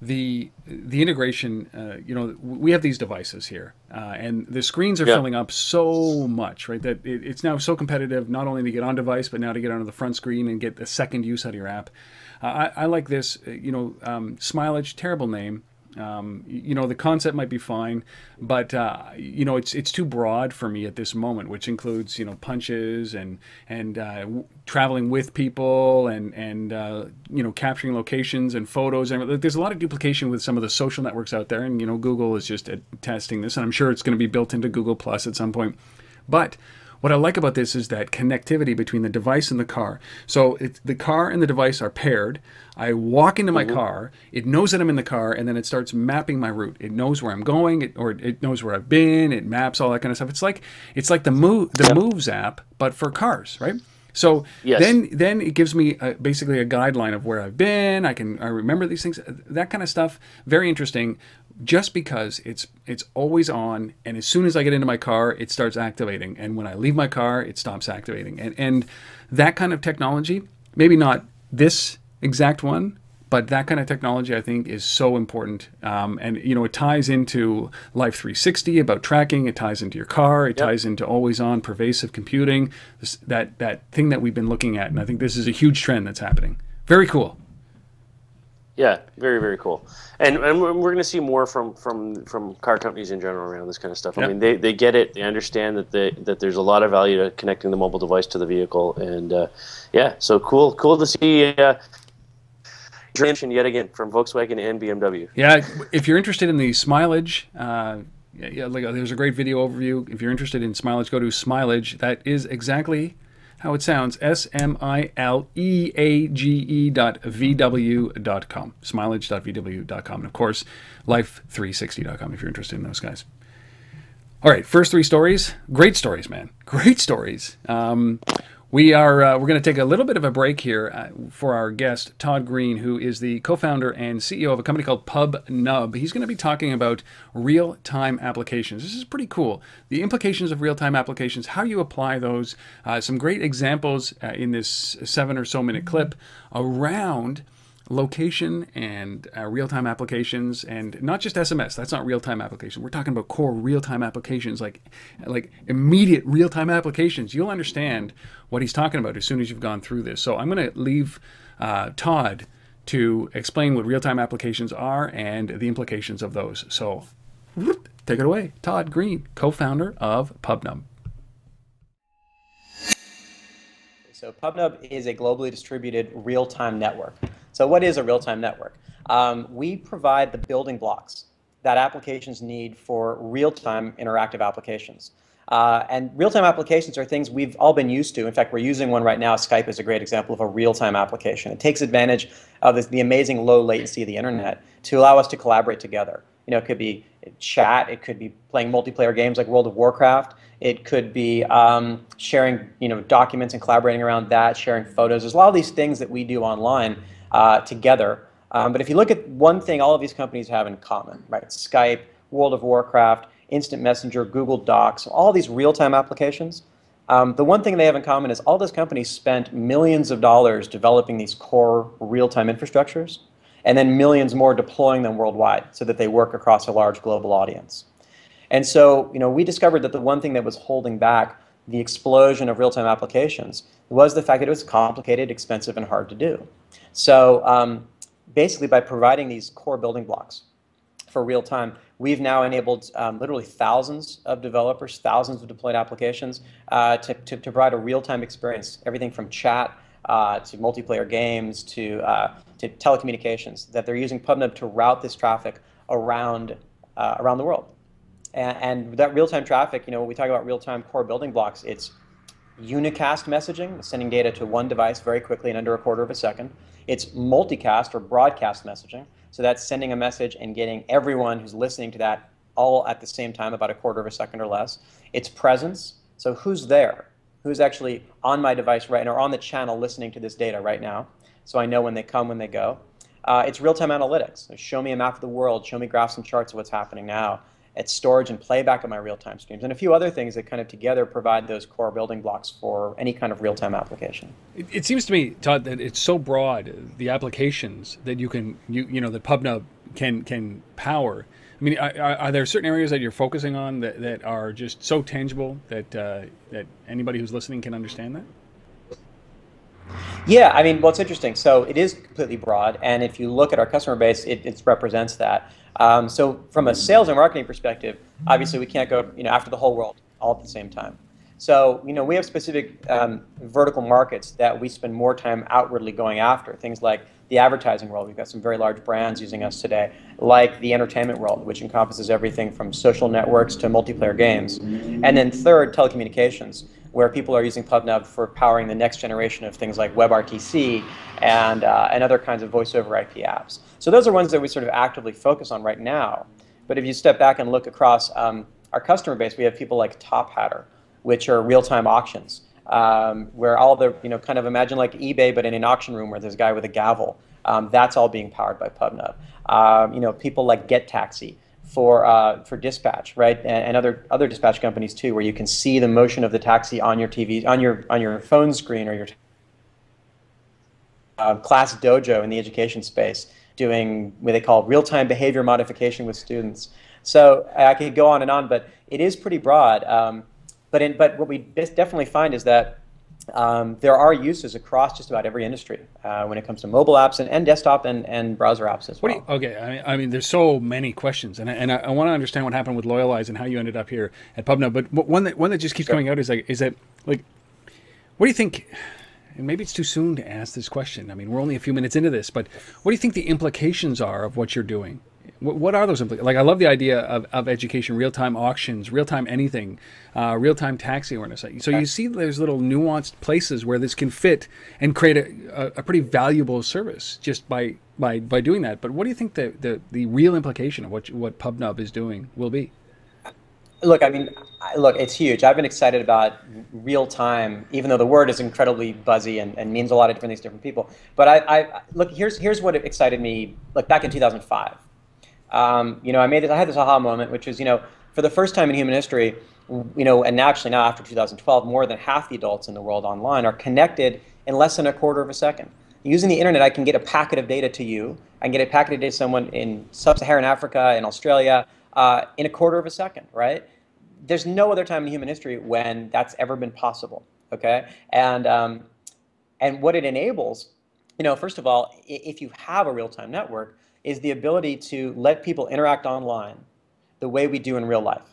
the the integration, uh, you know, we have these devices here, uh, and the screens are yeah. filling up so much, right? That it, it's now so competitive, not only to get on device, but now to get onto the front screen and get the second use out of your app. Uh, I, I, like this, uh, you know, um, Smileage, terrible name, um, you know, the concept might be fine, but uh, you know, it's it's too broad for me at this moment, which includes you know punches and and uh, w- traveling with people and and uh, you know capturing locations and photos. And there's a lot of duplication with some of the social networks out there, and you know, Google is just testing this, and I'm sure it's going to be built into Google Plus at some point. But what I like about this is that connectivity between the device and the car. So the car and the device are paired. I walk into my mm-hmm. car, it knows that I'm in the car, and then it starts mapping my route. It knows where I'm going, it, or it knows where I've been. It maps all that kind of stuff. It's like it's like the move the yep. Moves app, but for cars, right? So yes. then then it gives me a, basically a guideline of where I've been. I can I remember these things, that kind of stuff. Very interesting just because it's it's always on and as soon as I get into my car it starts activating and when I leave my car it stops activating and and that kind of technology maybe not this exact one but that kind of technology I think is so important. Um, and you know, it ties into Life 360 about tracking. It ties into your car. It yep. ties into always-on pervasive computing. This, that that thing that we've been looking at, and I think this is a huge trend that's happening. Very cool. Yeah, very very cool, and and we're, going to see more from from from car companies in general around this kind of stuff. Yep. I mean, they, they get it, they understand that they that there's a lot of value to connecting the mobile device to the vehicle, and uh, yeah, so cool cool to see. Uh, yet again from Volkswagen and BMW. Yeah, if you're interested in the Smileage, uh, yeah, like, there's a great video overview. If you're interested in Smileage, go to Smileage. That is exactly how it sounds S M I L E A G E dot VW dot com. Smileage dot VW dot com. And of course, life360 dot com if you're interested in those guys. All right, first three stories. Great stories, man. Great stories. Um, we are uh, we're going to take a little bit of a break here uh, for our guest Todd Greene, who is the co-founder and CEO of a company called PubNub. He's going to be talking about real-time applications. This is pretty cool. The implications of real-time applications, how you apply those. Uh, some great examples uh, in this seven or so minute clip around location and uh, real-time applications and not just sms that's not real-time application. We're talking about core real-time applications like like immediate real-time applications. You'll understand what he's talking about as soon as you've gone through this. So i'm going to leave uh, todd to explain what real-time applications are and the implications of those. So take it away. Todd Greene co-founder of pubnub. So pubnub is a globally distributed real-time network so what is a real-time network? Um, we provide the building blocks that applications need for real-time interactive applications. Uh, and real-time applications are things we've all been used to. In fact, we're using one right now. Skype is a great example of a real-time application. It takes advantage of this, the amazing low latency of the internet to allow us to collaborate together. You know, it could be chat, it could be playing multiplayer games like World of Warcraft, it could be um, sharing, you know, documents and collaborating around that, sharing photos. There's a lot of these things that we do online uh, together. Um, but if you look at one thing all of these companies have in common, right? Skype, World of Warcraft, Instant Messenger, Google Docs, all these real-time applications. Um, the one thing they have in common is all those companies spent millions of dollars developing these core real-time infrastructures and then millions more deploying them worldwide so that they work across a large global audience. And so, you know, we discovered that the one thing that was holding back the explosion of real-time applications was the fact that it was complicated, expensive, and hard to do. So um, basically, by providing these core building blocks for real time, we've now enabled um, literally thousands of developers, thousands of deployed applications uh, to, to, to, provide a real time experience, everything from chat uh, to multiplayer games to, uh, to telecommunications, that they're using PubNub to route this traffic around, uh, around the world. And, and that real time traffic, you know, when we talk about real time core building blocks, it's unicast messaging, sending data to one device very quickly in under a quarter of a second. It's multicast or broadcast messaging. So that's sending a message and getting everyone who's listening to that all at the same time, about a quarter of a second or less. It's presence. So who's there? Who's actually on my device right now or on the channel listening to this data right now? So I know when they come, when they go. Uh, it's real-time analytics. So show me a map of the world. Show me graphs and charts of what's happening now it's storage and playback of my real-time streams, and a few other things that kind of together provide those core building blocks for any kind of real-time application. It, it seems to me, Todd, that it's so broad the applications that you can you you know that PubNub can can power. I mean, are, are, there certain areas that you're focusing on that, that are just so tangible that uh, that anybody who's listening can understand that? Yeah, I mean, well, it's interesting. So it is completely broad, and if you look at our customer base, it, it represents that. Um, so from a sales and marketing perspective, obviously we can't go you know after the whole world all at the same time. So you know we have specific um, vertical markets that we spend more time outwardly going after. Things like the advertising world. We've got some very large brands using us today, like the entertainment world, which encompasses everything from social networks to multiplayer games. And then third, telecommunications, where people are using PubNub for powering the next generation of things like WebRTC and, uh, and other kinds of voice over IP apps. So those are ones that we sort of actively focus on right now. But if you step back and look across um, our customer base, we have people like Tophatter, which are real-time auctions, um, where all the, you know, kind of imagine like eBay, but in an auction room where there's a guy with a gavel. Um, that's all being powered by PubNub. Um, you know, people like GetTaxi, for uh, for dispatch, right, and, and, other other dispatch companies too, where you can see the motion of the taxi on your TV, on your on your phone screen or your uh, Class Dojo in the education space, doing what they call real-time behavior modification with students. So I could go on and on, but it is pretty broad. Um, but in, but what we definitely find is that um, there are uses across just about every industry uh, when it comes to mobile apps and, and desktop and, and browser apps as well. You, okay, I mean, I mean, there's so many questions, and I, and I, I want to understand what happened with Loyalize and how you ended up here at PubNub. But one that one that just keeps sure. coming out is like, is that like, what do you think? And maybe it's too soon to ask this question. I mean, we're only a few minutes into this, but what do you think the implications are of what you're doing? What, what are those implications? Like, I love the idea of, of education, real time auctions, real time anything, uh, real time taxi awareness. So you see, there's little nuanced places where this can fit and create a, a, a pretty valuable service just by by by doing that. But what do you think the the, the real implication of what what PubNub is doing will be? Look, I mean, look, it's huge. I've been excited about real time, even though the word is incredibly buzzy and, and means a lot of different things to different people. But I, I look here's here's what excited me. Like back in 2005, um, you know, I made this. I had this aha moment, which is, you know, for the first time in human history, you know, and actually now after 2012, more than half the adults in the world online are connected in less than a quarter of a second. Using the internet, I can get a packet of data to you. I can get a packet of data to someone in sub-Saharan Africa, in Australia, uh, in a quarter of a second, right? There's no other time in human history when that's ever been possible, okay? And, um, and what it enables, you know, first of all, if you have a real-time network, is the ability to let people interact online the way we do in real life.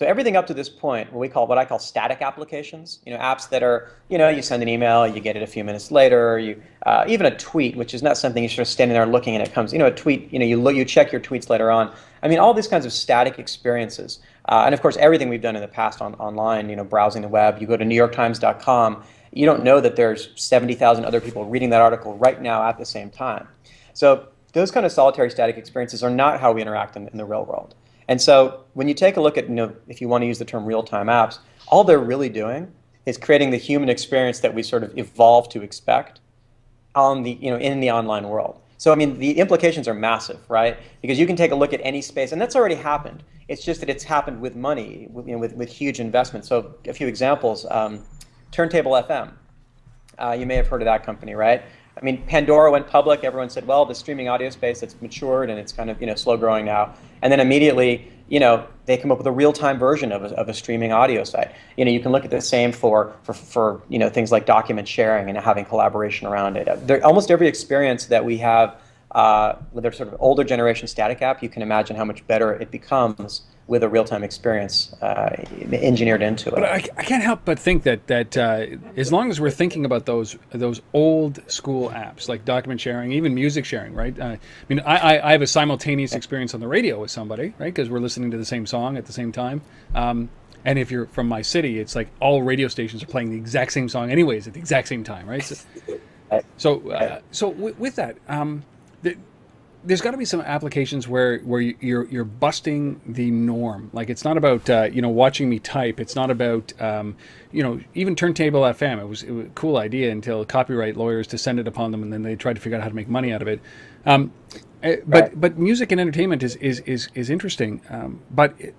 So everything up to this point, what we call what I call static applications, you know, apps that are, you know, you send an email, you get it a few minutes later, you uh, even a tweet, which is not something you're sort of standing there looking and it comes, you know, a tweet, you know, you look, you check your tweets later on. I mean, all these kinds of static experiences, uh, and of course, everything we've done in the past on online, you know, browsing the web. You go to NewYorkTimes.com, you don't know that there's 70,000 other people reading that article right now at the same time. So those kind of solitary static experiences are not how we interact in, in the real world. And so when you take a look at, you know, if you want to use the term real-time apps, all they're really doing is creating the human experience that we sort of evolved to expect on the, you know, in the online world. So I mean, the implications are massive, right? Because you can take a look at any space, and that's already happened. It's just that it's happened with money, with, you know, with, with huge investment. So a few examples: um, Turntable FM. Uh, you may have heard of that company, right? I mean, Pandora went public. Everyone said, well, the streaming audio space that's matured and it's kind of you know slow growing now. And then immediately, you know, they come up with a real-time version of a, of a streaming audio site. You know, you can look at the same for, for, for you know things like document sharing and having collaboration around it. There, almost every experience that we have uh, with a sort of older generation static app, you can imagine how much better it becomes with a real-time experience uh, engineered into it. But I, I, can't help but think that that uh, as long as we're thinking about those those old school apps like document sharing, even music sharing, right? Uh, I mean, I, I have a simultaneous experience on the radio with somebody, right? Because we're listening to the same song at the same time. Um, and if you're from my city, it's like all radio stations are playing the exact same song, anyways, at the exact same time, right? So, so, uh, so with, with that. Um, the, there's got to be some applications where where you're you're busting the norm. Like it's not about uh, you know watching me type. It's not about um, you know even Turntable FM. It was, it was, a cool idea until copyright lawyers descended upon them, and then they tried to figure out how to make money out of it. Um, eh, but right. but music and entertainment is is is, is interesting. Um, but it,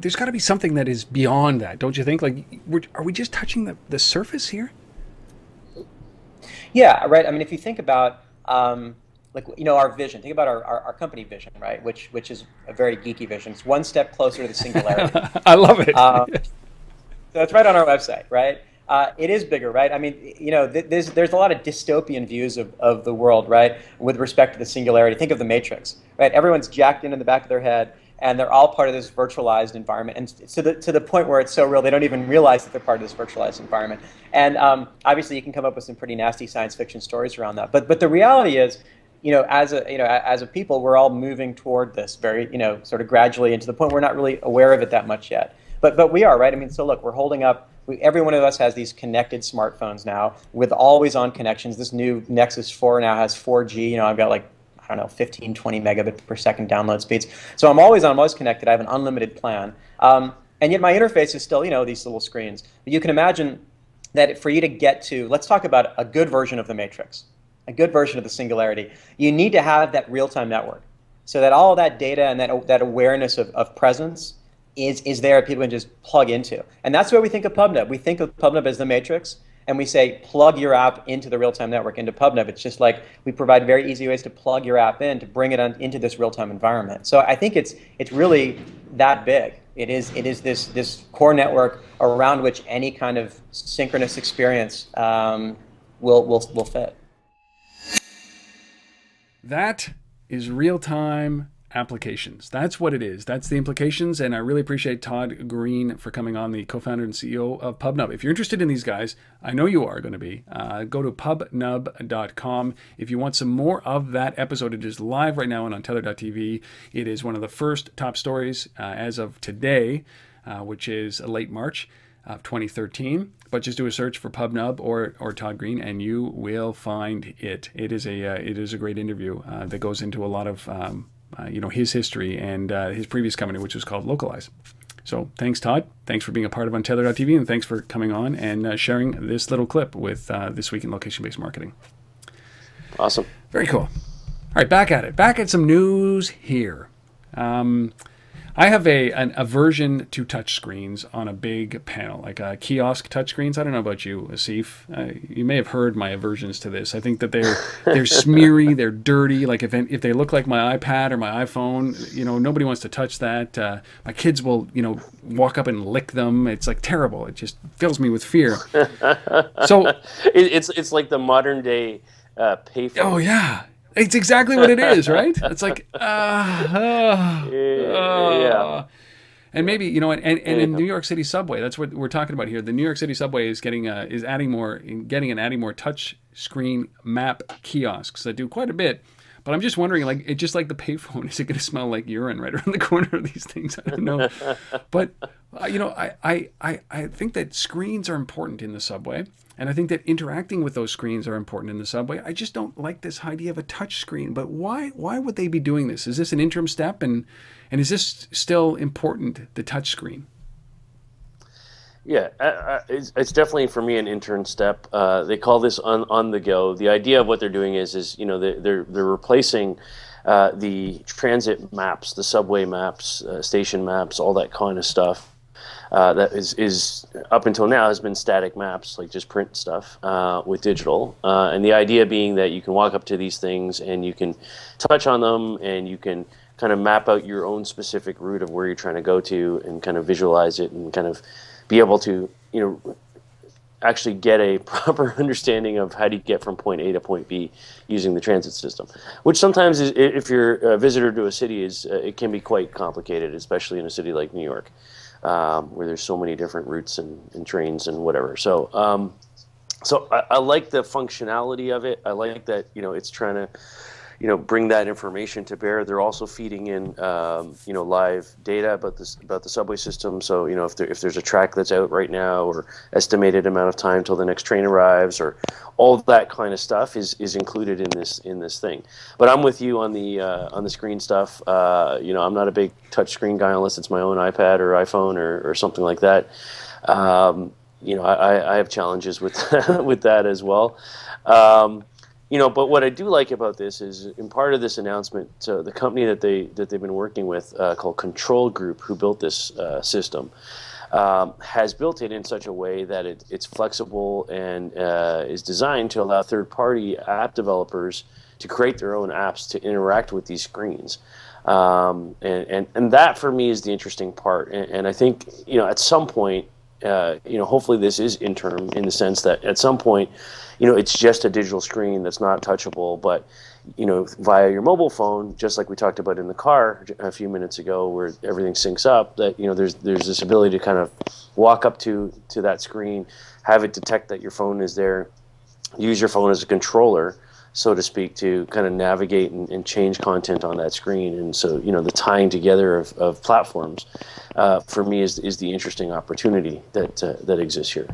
there's got to be something that is beyond that, don't you think? Like, are we just touching the, the surface here? Yeah, right. I mean, if you think about um, like you know our vision. Think about our, our, our, company vision right? Which which is a very geeky vision. It's one step closer to the singularity. I love it. Um, so it's right on our website right? Uh, it is bigger right? I mean you know th- there's there's a lot of dystopian views of, of the world right with respect to the singularity. Think of the matrix right? Everyone's jacked in in the back of their head and they're all part of this virtualized environment, and to the to the point where it's so real they don't even realize that they're part of this virtualized environment. And um, obviously, you can come up with some pretty nasty science fiction stories around that. But but the reality is, you know, as a you know, as a people, we're all moving toward this very, you know, sort of gradually, and to the point we're not really aware of it that much yet. But but we are right. I mean, so look, we're holding up. We, every one of us has these connected smartphones now with always-on connections. This new Nexus 4 now has 4G. You know, I've got like I don't know, 15, 20 megabit per second download speeds. So I'm always on, I'm always connected. I have an unlimited plan. Um, and yet my interface is still, you know, these little screens. But you can imagine that for you to get to, let's talk about a good version of the matrix a good version of the singularity, you need to have that real-time network so that all that data and that, that awareness of, of presence is, is there people can just plug into. And that's where we think of PubNub. We think of PubNub as the matrix, and we say plug your app into the real-time network into PubNub. It's just like we provide very easy ways to plug your app in to bring it on, into this real-time environment. So I think it's it's really that big. It is it is this this core network around which any kind of synchronous experience um, will will will fit. That is real time applications. That's what it is. That's the implications. And I really appreciate Todd Greene for coming on, the co founder and CEO of PubNub. If you're interested in these guys, I know you are going to be, uh, go to pubnub.com. If you want some more of that episode, it is live right now and on untether.tv. It is one of the first top stories uh, as of today, uh, which is late March of 2013. But just do a search for PubNub or, or Todd Greene, and you will find it. It is a uh, it is a great interview uh, that goes into a lot of um, uh, you know his history and uh, his previous company, which was called Loyalize. So thanks, Todd. Thanks for being a part of Untether.tv, and thanks for coming on and uh, sharing this little clip with uh, this week in location-based marketing. Awesome. Very cool. All right, back at it. Back at some news here. Um, I have a an aversion to touchscreens on a big panel, like uh, kiosk touchscreens. I don't know about you, Asif. Uh, you may have heard my aversions to this. I think that they're they're smeary, they're dirty. Like if if they look like my iPad or my iPhone, you know, nobody wants to touch that. Uh, my kids will, you know, walk up and lick them. It's like terrible. It just fills me with fear. so it, it's it's like the modern day uh, payphone. Oh yeah, it's exactly what it is, right? It's like, uh, uh, yeah. And maybe you know, and, and, and in New York City subway, that's what we're talking about here. The New York City subway is getting uh, is adding more, getting and adding more touch screen map kiosks that do quite a bit. But I'm just wondering, like, it just like the payphone, is it going to smell like urine right around the corner of these things? I don't know. but uh, you know, I, I I I think that screens are important in the subway. And I think that interacting with those screens are important in the subway. I just don't like this idea of a touch screen. But why why would they be doing this? Is this an interim step and and is this still important the touch screen? Yeah, it's, definitely for me an intern step. Uh, they call this on on the go. The idea of what they're doing is is you know they're they're, they're replacing uh, the transit maps, the subway maps, uh, station maps, all that kind of stuff uh, that is, is up until now has been static maps, like just print stuff, uh, with digital. Uh, and the idea being that you can walk up to these things and you can touch on them and you can kind of map out your own specific route of where you're trying to go to and kind of visualize it and kind of be able to, you know, actually get a proper understanding of how do you get from point A to point B using the transit system, which sometimes is, if you're a visitor to a city, is uh, it can be quite complicated, especially in a city like New York um, where there's so many different routes and, and trains and whatever. So, um, so I, I, like the functionality of it. I like that you know it's trying to you know bring that information to bear. They're also feeding in um, you know live data about this about the subway system. So you know if there, if there's a track that's out right now or estimated amount of time till the next train arrives or all that kind of stuff is is included in this in this thing. But I'm with you on the uh, on the screen stuff. Uh, you know I'm not a big touch screen guy unless it's my own iPad or iPhone or, or something like that. Um, you know I, I have challenges with with that as well. Um, you know, but what I do like about this is, in part of this announcement, uh, the company that they that they've been working with, uh, called Control Group, who built this uh, system, um, has built it in such a way that it, it's flexible and uh, is designed to allow third-party app developers to create their own apps to interact with these screens. Um, and, and and that for me is the interesting part. And, and I think you know at some point, uh, you know, hopefully this is interim in the sense that at some point you know, it's just a digital screen that's not touchable, but you know, via your mobile phone, just like we talked about in the car a few minutes ago, where everything syncs up. That you know, there's there's this ability to kind of walk up to to that screen, have it detect that your phone is there, use your phone as a controller, so to speak, to kind of navigate and, and change content on that screen. And so, you know, the tying together of, of platforms, uh, for me, is is the interesting opportunity that uh, that exists here.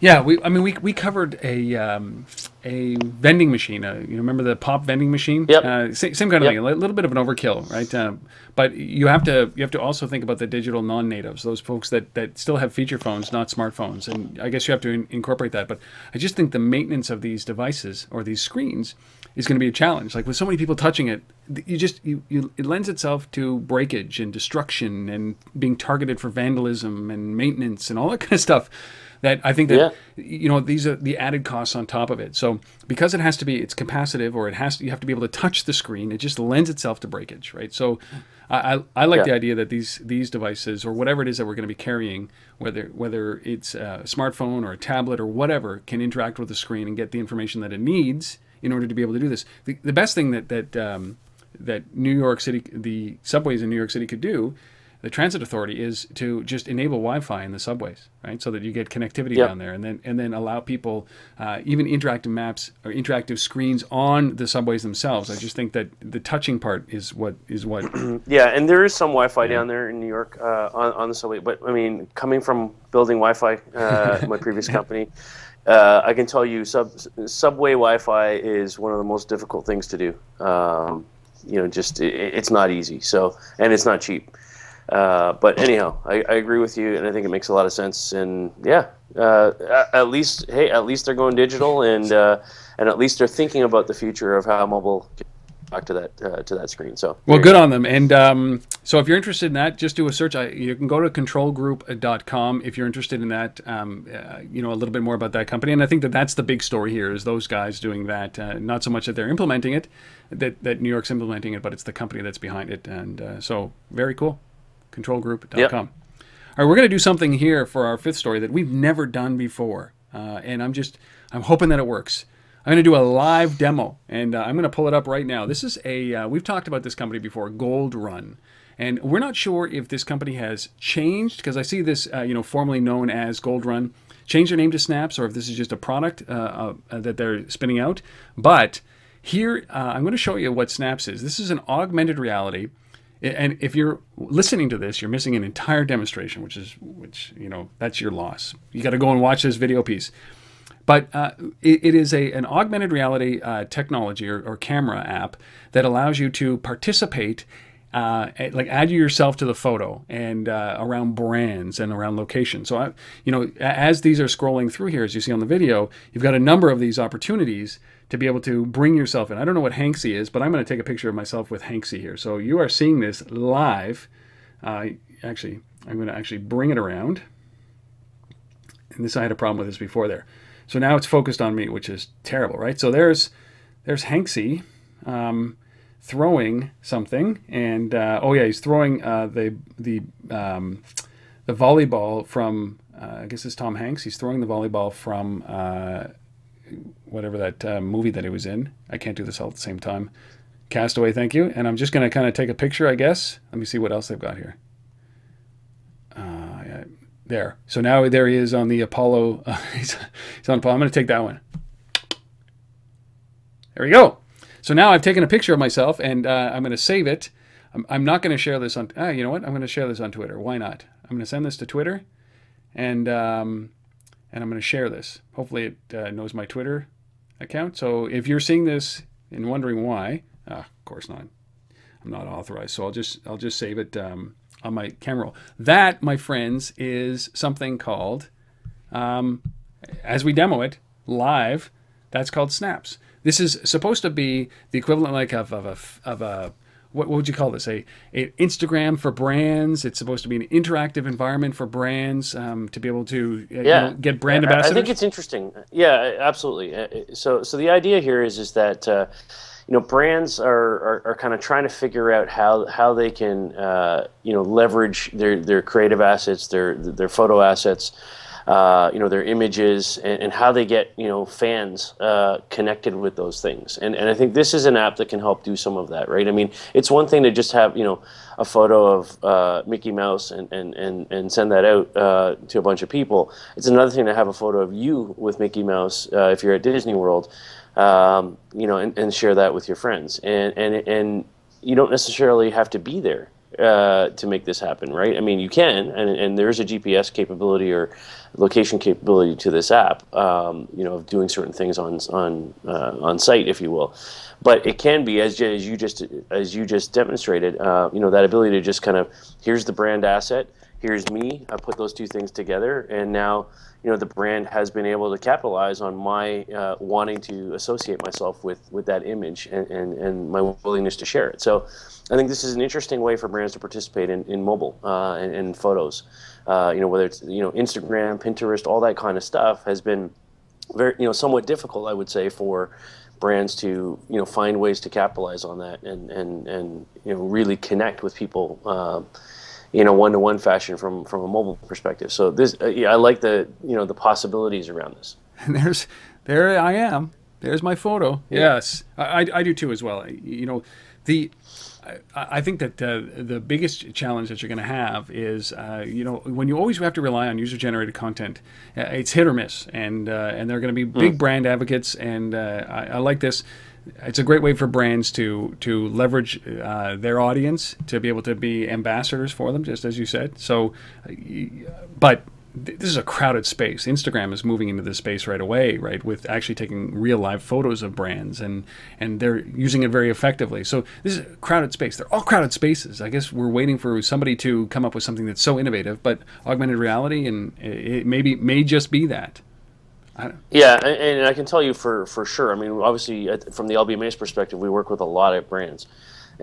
Yeah, we. I mean, we we covered a um, a vending machine. Uh, you remember the pop vending machine? Yep. Uh, same, same, kind of yep. thing. A little bit of an overkill, right? Um, but you have to you have to also think about the digital non-natives, those folks that that still have feature phones, not smartphones, and I guess you have to in, incorporate that. But I just think the maintenance of these devices or these screens is going to be a challenge. Like with so many people touching it, you just you, you it lends itself to breakage and destruction and being targeted for vandalism and maintenance and all that kind of stuff. That I think that yeah. you know these are the added costs on top of it. So because it has to be it's capacitive or it has to, you have to be able to touch the screen, it just lends itself to breakage, right? So I, I, I like yeah. the idea that these these devices or whatever it is that we're going to be carrying, whether whether it's a smartphone or a tablet or whatever, can interact with the screen and get the information that it needs in order to be able to do this. The, the best thing that that um, that New York City, the subways in New York City could do, the transit authority is to just enable Wi-Fi in the subways, right? So that you get connectivity yep. down there, and then and then allow people uh, even interactive maps or interactive screens on the subways themselves. I just think that the touching part is what is what. yeah, and there is some Wi-Fi yeah. down there in New York uh, on on the subway, but I mean, coming from building Wi-Fi, uh, my previous company. Uh, I can tell you, sub, subway Wi-Fi is one of the most difficult things to do. Um, you know, just it, it's not easy. So, and it's not cheap. Uh, but anyhow, I, I, agree with you, and I think it makes a lot of sense. And yeah, uh, at least hey, at least they're going digital, and uh, and at least they're thinking about the future of how mobile back to that uh, to that screen. So well, good on them. And um, so if you're interested in that, just do a search. I, you can go to controlgroup.com if you're interested in that. Um, uh, you know a little bit more about that company, and I think that that's the big story here is those guys doing that. Not so much that they're implementing it, that that New York's implementing it, but it's the company that's behind it. And so very cool. Controlgroup.com. Yep. All right, we're going to do something here for our fifth story that we've never done before, uh, and I'm just I'm hoping that it works. I'm going to do a live demo, and uh, I'm going to pull it up right now. This is a, uh, we've talked about this company before, Gold Run. And we're not sure if this company has changed, because I see this, uh, you know, formerly known as Gold Run, change their name to Snaps, or if this is just a product uh, uh, that they're spinning out. But here, uh, I'm going to show you what Snaps is. This is an augmented reality. And if you're listening to this, you're missing an entire demonstration, which is, which, you know, that's your loss. You got to go and watch this video piece. But uh, it, it is a, an augmented reality uh, technology or, or, camera app that allows you to participate, uh, like add yourself to the photo and uh, around brands and around locations. So, I, you know, as these are scrolling through here, as you see on the video, you've got a number of these opportunities to be able to bring yourself in. I don't know what Hanksy is, but I'm going to take a picture of myself with Hanksy here. So you are seeing this live. Uh, actually, I'm going to actually bring it around. And this, I had a problem with this before there. So now it's focused on me, which is terrible, right? So there's there's Hanksy um, throwing something, and uh, oh yeah, he's throwing uh, the the um, the volleyball from uh, I guess it's Tom Hanks. He's throwing the volleyball from uh, whatever that uh, movie that he was in. I can't do this all at the same time. Castaway, thank you. And I'm just going to kind of take a picture, I guess. Let me see what else they've got here. There. So now there he is on the Apollo. Uh, he's, he's on Apollo. I'm going to take that one. There we go. So now I've taken a picture of myself and uh, I'm going to save it. I'm, I'm not going to share this on. Ah, you know what? I'm going to share this on Twitter. Why not? I'm going to send this to Twitter, and um, and I'm going to share this. Hopefully, it uh, knows my Twitter account. So if you're seeing this and wondering why, ah, of course not. I'm not authorized, so I'll just I'll just save it. Um, on my camera roll. That, my friends, is something called, um, as we demo it live, that's called snaps. This is supposed to be the equivalent, like of, of a of a what, what would you call this? A, a Instagram for brands. It's supposed to be an interactive environment for brands um, to be able to uh, yeah. You know, get brand ambassadors. I think it's interesting. Yeah, absolutely. So so the idea here is is that. Uh, you know, brands are, are, are, kind of trying to figure out how, how they can, uh, you know, leverage their, their creative assets, their, their photo assets, uh, you know, their images, and, and, how they get, you know, fans uh, connected with those things. And, and I think this is an app that can help do some of that, right? I mean, it's one thing to just have, you know, a photo of uh, Mickey Mouse and, and, and, and send that out uh, to a bunch of people. It's another thing to have a photo of you with Mickey Mouse uh, if you're at Disney World um, you know, and, and, share that with your friends. And, and, and you don't necessarily have to be there uh, to make this happen, right? I mean, you can, and, and there's a GPS capability or location capability to this app, um, you know, of doing certain things on on uh, on site, if you will. But it can be, as, as you just as you just demonstrated, uh, you know, that ability to just kind of here's the brand asset here's me. I put those two things together, and now you know the brand has been able to capitalize on my uh, wanting to associate myself with with that image and, and, and my willingness to share it. So I think this is an interesting way for brands to participate in, in mobile uh, and, and photos. Uh, you know whether it's you know Instagram, Pinterest, all that kind of stuff has been very you know somewhat difficult, I would say, for brands to you know find ways to capitalize on that and and and you know really connect with people. Uh, in a one-to-one fashion from from a mobile perspective. So this, uh, yeah, I like the you know the possibilities around this. And there's there I am. There's my photo. Yeah. Yes, I, I do too as well. You know, the I think that uh, the biggest challenge that you're going to have is, uh, you know, when you always have to rely on user-generated content, uh, it's hit or miss, and uh, and they're going to be big mm. brand advocates, and uh, I, I, like this. It's a great way for brands to to leverage uh, their audience to be able to be ambassadors for them, just as you said. So, but this is a crowded space. Instagram is moving into this space right away, right, with actually taking real live photos of brands and and they're using it very effectively. So this is a crowded space. They're all crowded spaces. I guess we're waiting for somebody to come up with something that's so innovative, but augmented reality and it maybe may just be that. Yeah, and I can tell you for for sure. I mean, obviously, from the LBMA's perspective, we work with a lot of brands.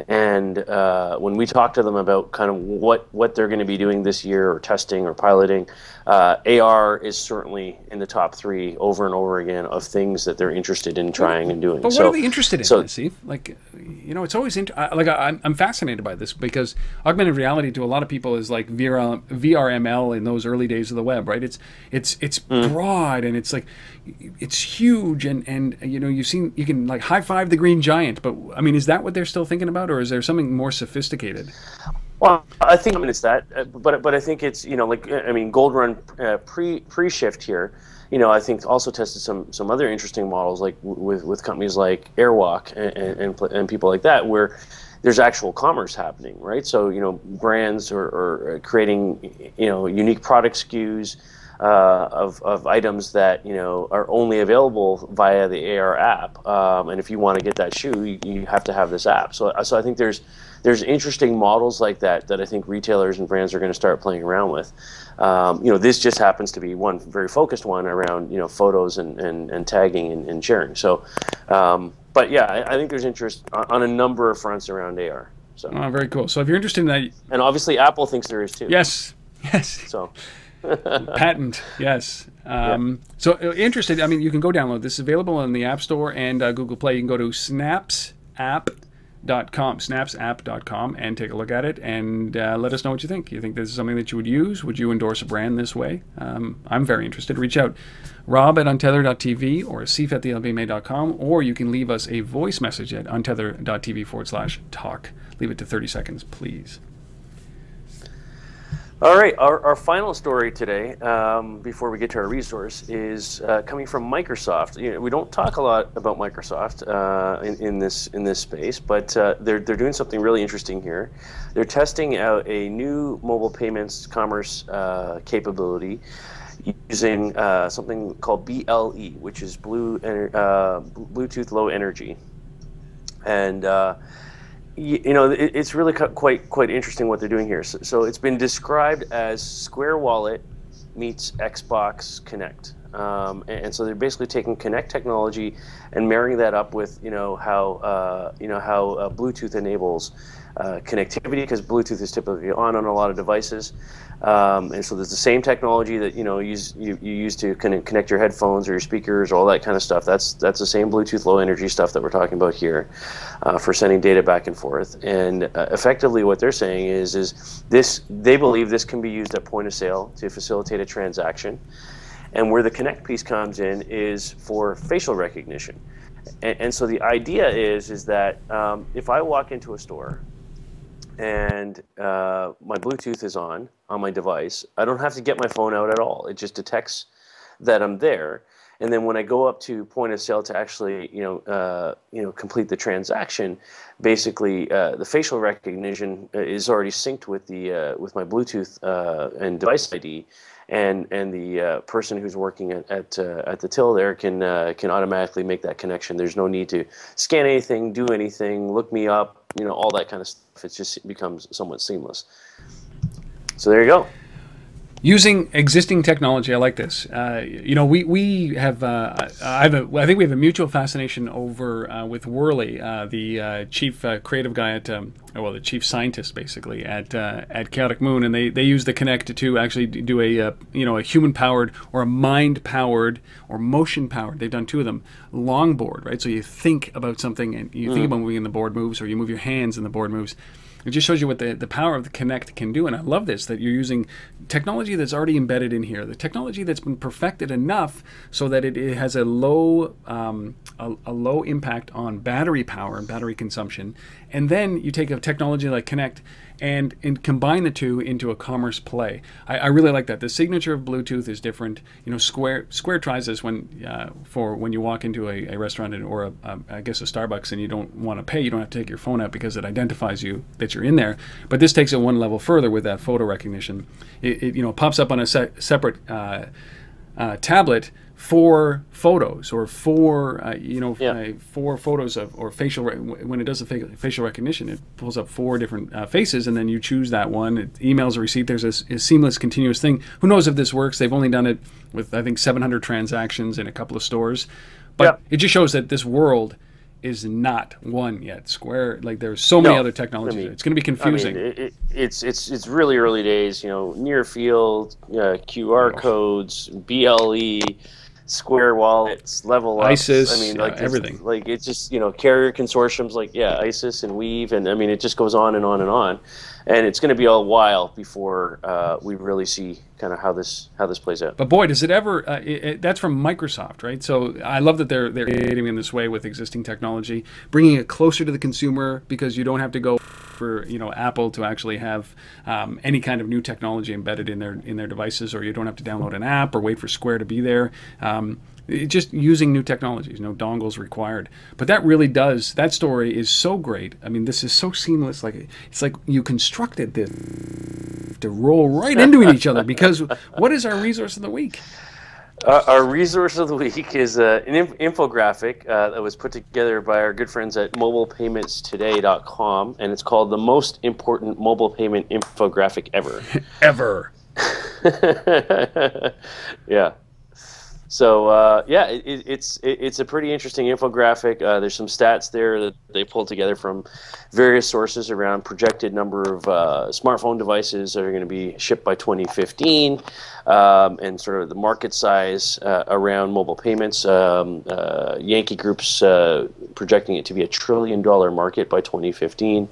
And uh, when we talk to them about kind of what, what they're going to be doing this year or testing or piloting, uh, AR is certainly in the top three over and over again of things that they're interested in trying and doing. But what so, are they interested in, so, Steve? Like, you know, it's always int- like I, am fascinated by this because augmented reality to a lot of people is like VR, VRML in those early days of the web, right? It's it's it's mm. broad and it's like it's huge and and you know you've seen you can like high five the green giant, but I mean, is that what they're still thinking about? Or is there something more sophisticated? Well, I think I mean it's that, uh, but but I think it's you know like I mean Gold Run uh, pre pre shift here, you know I think also tested some some other interesting models like with with companies like Airwalk and and, and people like that where there's actual commerce happening, right? So you know brands are, are creating you know unique product SKUs uh, of, of items that you know are only available via the AR app. Um, and if you want to get that shoe, you, you, have to have this app. So, so I think there's there's interesting models like that that I think retailers and brands are going to start playing around with. Um, you know, this just happens to be one very focused one around you know photos and, and, and tagging and, and sharing. So, um, but yeah, I, I, think there's interest on, on, a number of fronts around AR. So oh, very cool. So if you're interested in that, and obviously Apple thinks there is too. Yes. Yes. So patent, yes. Um, yeah. So uh, interested, I mean, you can go download this. Is available in the App Store and uh, Google Play. You can go to snapsapp.com, snapsapp.com, and take a look at it and uh, let us know what you think. You think this is something that you would use? Would you endorse a brand this way? Um, I'm very interested. Reach out. Rob at untether.tv or Sif at thelbma.com, or you can leave us a voice message at untether.tv forward slash talk. Leave it to 30 seconds, please. All right, our, our final story today, um, before we get to our resource, is uh, coming from Microsoft. You know, we don't talk a lot about Microsoft uh, in, in, this in this space, but uh, they're they're doing something really interesting here. They're testing out a new mobile payments commerce uh, capability using uh, something called BLE, which is Blue uh, Bluetooth Low Energy, and you know, it's really quite quite interesting what they're doing here. So, so it's been described as Square Wallet meets Xbox Kinect, Um, and, and, so they're basically taking Kinect technology and marrying that up with you know how uh, you know how uh, Bluetooth enables uh, connectivity because Bluetooth is typically on on a lot of devices, um, and so there's the same technology that you know use, you, you use to connect your headphones or your speakers or all that kind of stuff. That's that's the same Bluetooth low energy stuff that we're talking about here uh, for sending data back and forth. And uh, effectively, what they're saying is is this they believe this can be used at point of sale to facilitate a transaction, and where the Kinect piece comes in is for facial recognition. And, and so the idea is is that um, if I walk into a store and uh, my Bluetooth is on on my device, I don't have to get my phone out at all. It just detects that I'm there, and then when I go up to point of sale to actually, you know, uh, you know, complete the transaction, basically uh, the facial recognition uh, is already synced with the uh, with my Bluetooth uh, and device ID, and and the uh, person who's working at at, at the till there can can automatically make that connection. There's no need to scan anything, do anything, look me up, you know, all that kind of stuff. It just becomes somewhat seamless. So there you go. using existing technology. I like this. Uh, you know, we we have uh, I have a, I think we have a mutual fascination over uh, with whurley, uh, the uh, chief uh, creative guy at um, well, the chief scientist basically at at Chaotic Moon, and they they use the Kinect to actually do a you know a human powered or a mind powered or motion powered. They've done two of them. Longboard, right? So you think about something and you mm. think about moving and the board moves, or you move your hands and the board moves. It just shows you what the, the power of the Kinect can do. And I love this that you're using technology that's already embedded in here, the technology that's been perfected enough so that it, it has a low um, a, a, low impact on battery power and battery consumption. And then you take a technology like Kinect and, and combine the two into a commerce play. I, I, really like that. The signature of Bluetooth is different. You know, Square Square tries this when uh, for when you walk into a, a restaurant or a, a, I guess a Starbucks and you don't want to pay, you don't have to take your phone out because it identifies you that you're in there. But this takes it one level further with that photo recognition. It, it you know pops up on a se- separate uh, uh, tablet four photos or four uh, you know yeah. uh, four photos of or facial re- when it does the facial recognition it pulls up four different uh, faces and then you choose that one it emails a receipt there's a, a, seamless continuous thing who knows if this works they've only done it with i think 700 transactions in a couple of stores but yeah. it just shows that this world is not one yet. Square, like there's so many no, other technologies. I mean, it's going to be confusing. I mean, it, it, it's it's it's really early days. You know, near field, uh, QR oh. codes, BLE, Square wallets, level ups. ISIS, I mean, like yeah, everything. Like it's just you know carrier consortiums like yeah, ISIS and Weve, and I mean it just goes on and on and on, and it's going to be a while before uh, we really see kind of how this how this plays out. But boy, does it ever? Uh, it, it, that's from Microsoft, right? So I love that they're they're innovating in this way with existing technology, bringing it closer to the consumer because you don't have to go for you know Apple to actually have um, any kind of new technology embedded in their in their devices, or you don't have to download an app or wait for Square to be there. Um, just using new technologies, no dongles required. But that really does. That story is so great. I mean, this is so seamless. Like it's like you constructed this to roll right into each other. Because what is our resource of the week? Uh, our resource of the week is uh, an inf- infographic uh, that was put together by our good friends at mobilepaymentstoday.com, and it's called the most important mobile payment infographic ever. ever. yeah. So uh, yeah, it, it's it, it's a pretty interesting infographic. Uh, there's some stats there that they pulled together from various sources around projected number of uh, smartphone devices that are going to be shipped by 2015, um, and sort of the market size uh, around mobile payments. Um, uh, Yankee Group's uh, projecting it to be a trillion dollar market by 2015.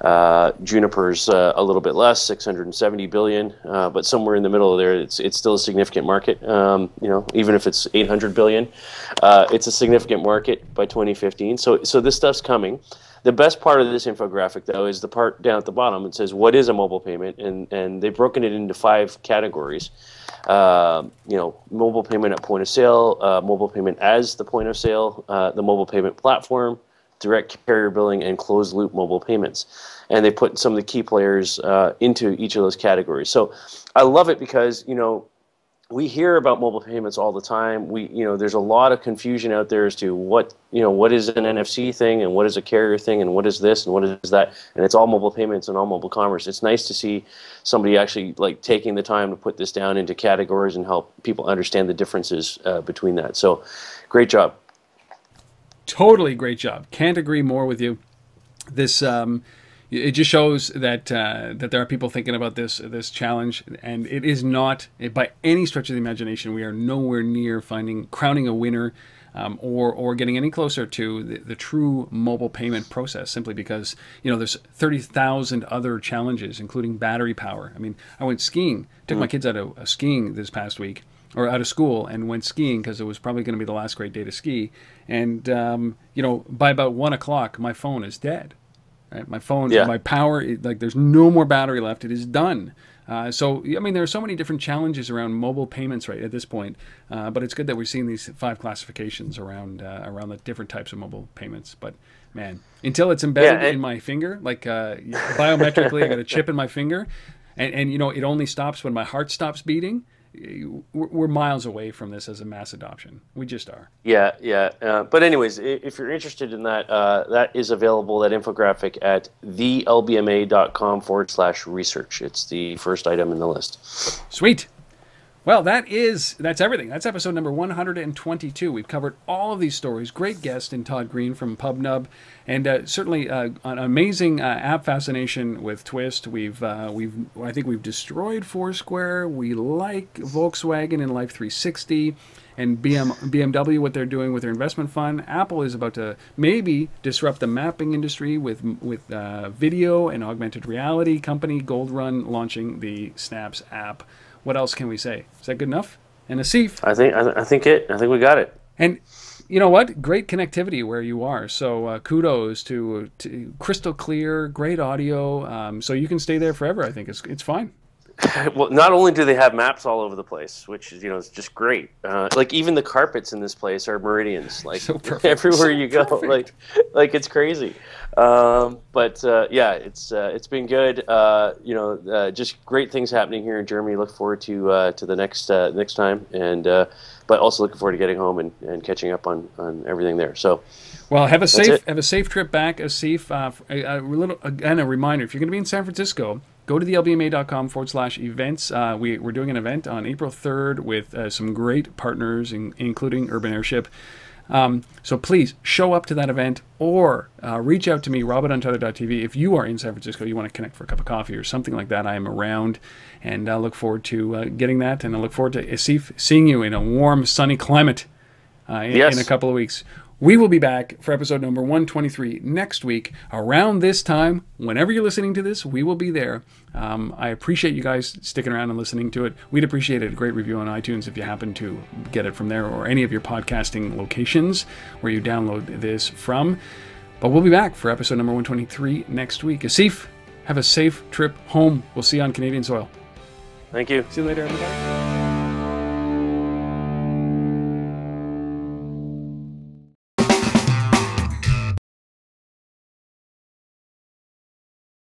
Uh, Juniper's uh, a little bit less, 670 billion, uh, but somewhere in the middle of there, it's it's still a significant market. Um, you know, even if it's 800 billion, uh, it's a significant market by 2015. So so this stuff's coming. The best part of this infographic, though, is the part down at the bottom. It says what is a mobile payment, and and they've broken it into five categories. Uh, you know, mobile payment at point of sale, uh, mobile payment as the point of sale, uh, the mobile payment platform, direct carrier billing, and closed loop mobile payments. And they put some of the key players uh, into each of those categories. So I love it because, you know, we hear about mobile payments all the time. We, you know, there's a lot of confusion out there as to what, you know, what is an NFC thing and what is a carrier thing and what is this and what is that, and it's all mobile payments and all mobile commerce. It's nice to see somebody actually like taking the time to put this down into categories and help people understand the differences uh, between that. So, great job. Totally great job. Can't agree more with you. This um, it just shows that uh, that there are people thinking about this this challenge, and it is not by any stretch of the imagination. We are nowhere near finding crowning a winner. Um, or, or getting any closer to the, the, true mobile payment process simply because you know there's 30,000 other challenges including battery power. I mean, I went skiing, took mm. my kids out of uh, skiing this past week or out of school and went skiing because it was probably going to be the last great day to ski. And um, you know, by about one o'clock, my phone is dead. Right? My phone, yeah. my power, like there's no more battery left. It is done. Uh, so I mean, there are so many different challenges around mobile payments right at this point. Uh, but it's good that we're seeing these five classifications around uh, around the different types of mobile payments. But man, until it's embedded yeah, in my finger, like uh, biometrically, I got a chip in my finger, and, and you know, it only stops when my heart stops beating we're miles away from this as a mass adoption. We just are. Yeah, yeah. Uh, but anyways, if you're interested in that, uh, that is available that infographic at thelbma.com forward slash research. It's the first item in the list. Sweet. Well, that is that's everything. That's episode number 122. We've covered all of these stories. Great guest in Todd Greene from PubNub, and uh, certainly uh, an amazing uh, app fascination with Twist. We've uh, we've I think we've destroyed Foursquare. We like Volkswagen and Life 360 and BM, BMW, what they're doing with their investment fund. Apple is about to maybe disrupt the mapping industry with with uh, video and augmented reality. Company Gold Run launching the Snaps app. What else can we say? Is that good enough? And Asif? I think I, th- I think it. I think we got it. And you know what? Great connectivity where you are. So uh, kudos to, to, crystal clear, great audio. Um, so you can stay there forever. I think it's it's fine. well, not only do they have maps all over the place, which is you know it's just great. Uh, like even the carpets in this place are meridians. Like so everywhere so you go, perfect. like like it's crazy. Um, but uh, yeah, it's uh, it's been good. Uh, you know, uh, just great things happening here in Germany. Look forward to uh, to the next next time, and but also looking forward to getting home and, and catching up on, on everything there. So. Well, have a safe have a safe trip back. A safe uh, a, a, little again a reminder. If you're going to be in San Francisco, go to the lbma.com forward slash events. Uh, we, we're doing an event on April 3rd with uh, some great partners, in, including Urban Airship. Um, so please show up to that event or uh, reach out to me, rob at untether.tv. If you are in San Francisco, you want to connect for a cup of coffee or something like that, I am around and I look forward to uh, getting that. And I look forward to Asif, seeing you in a warm, sunny climate uh, in, yes. in a couple of weeks. We will be back for episode number 123 next week around this time. Whenever you're listening to this, we will be there. Um, I appreciate you guys sticking around and listening to it. We'd appreciate it. A great review on iTunes if you happen to get it from there or any of your podcasting locations where you download this from. But we'll be back for episode number 123 next week. Asif, have a safe trip home. We'll see you on Canadian soil. Thank you. See you later, everybody.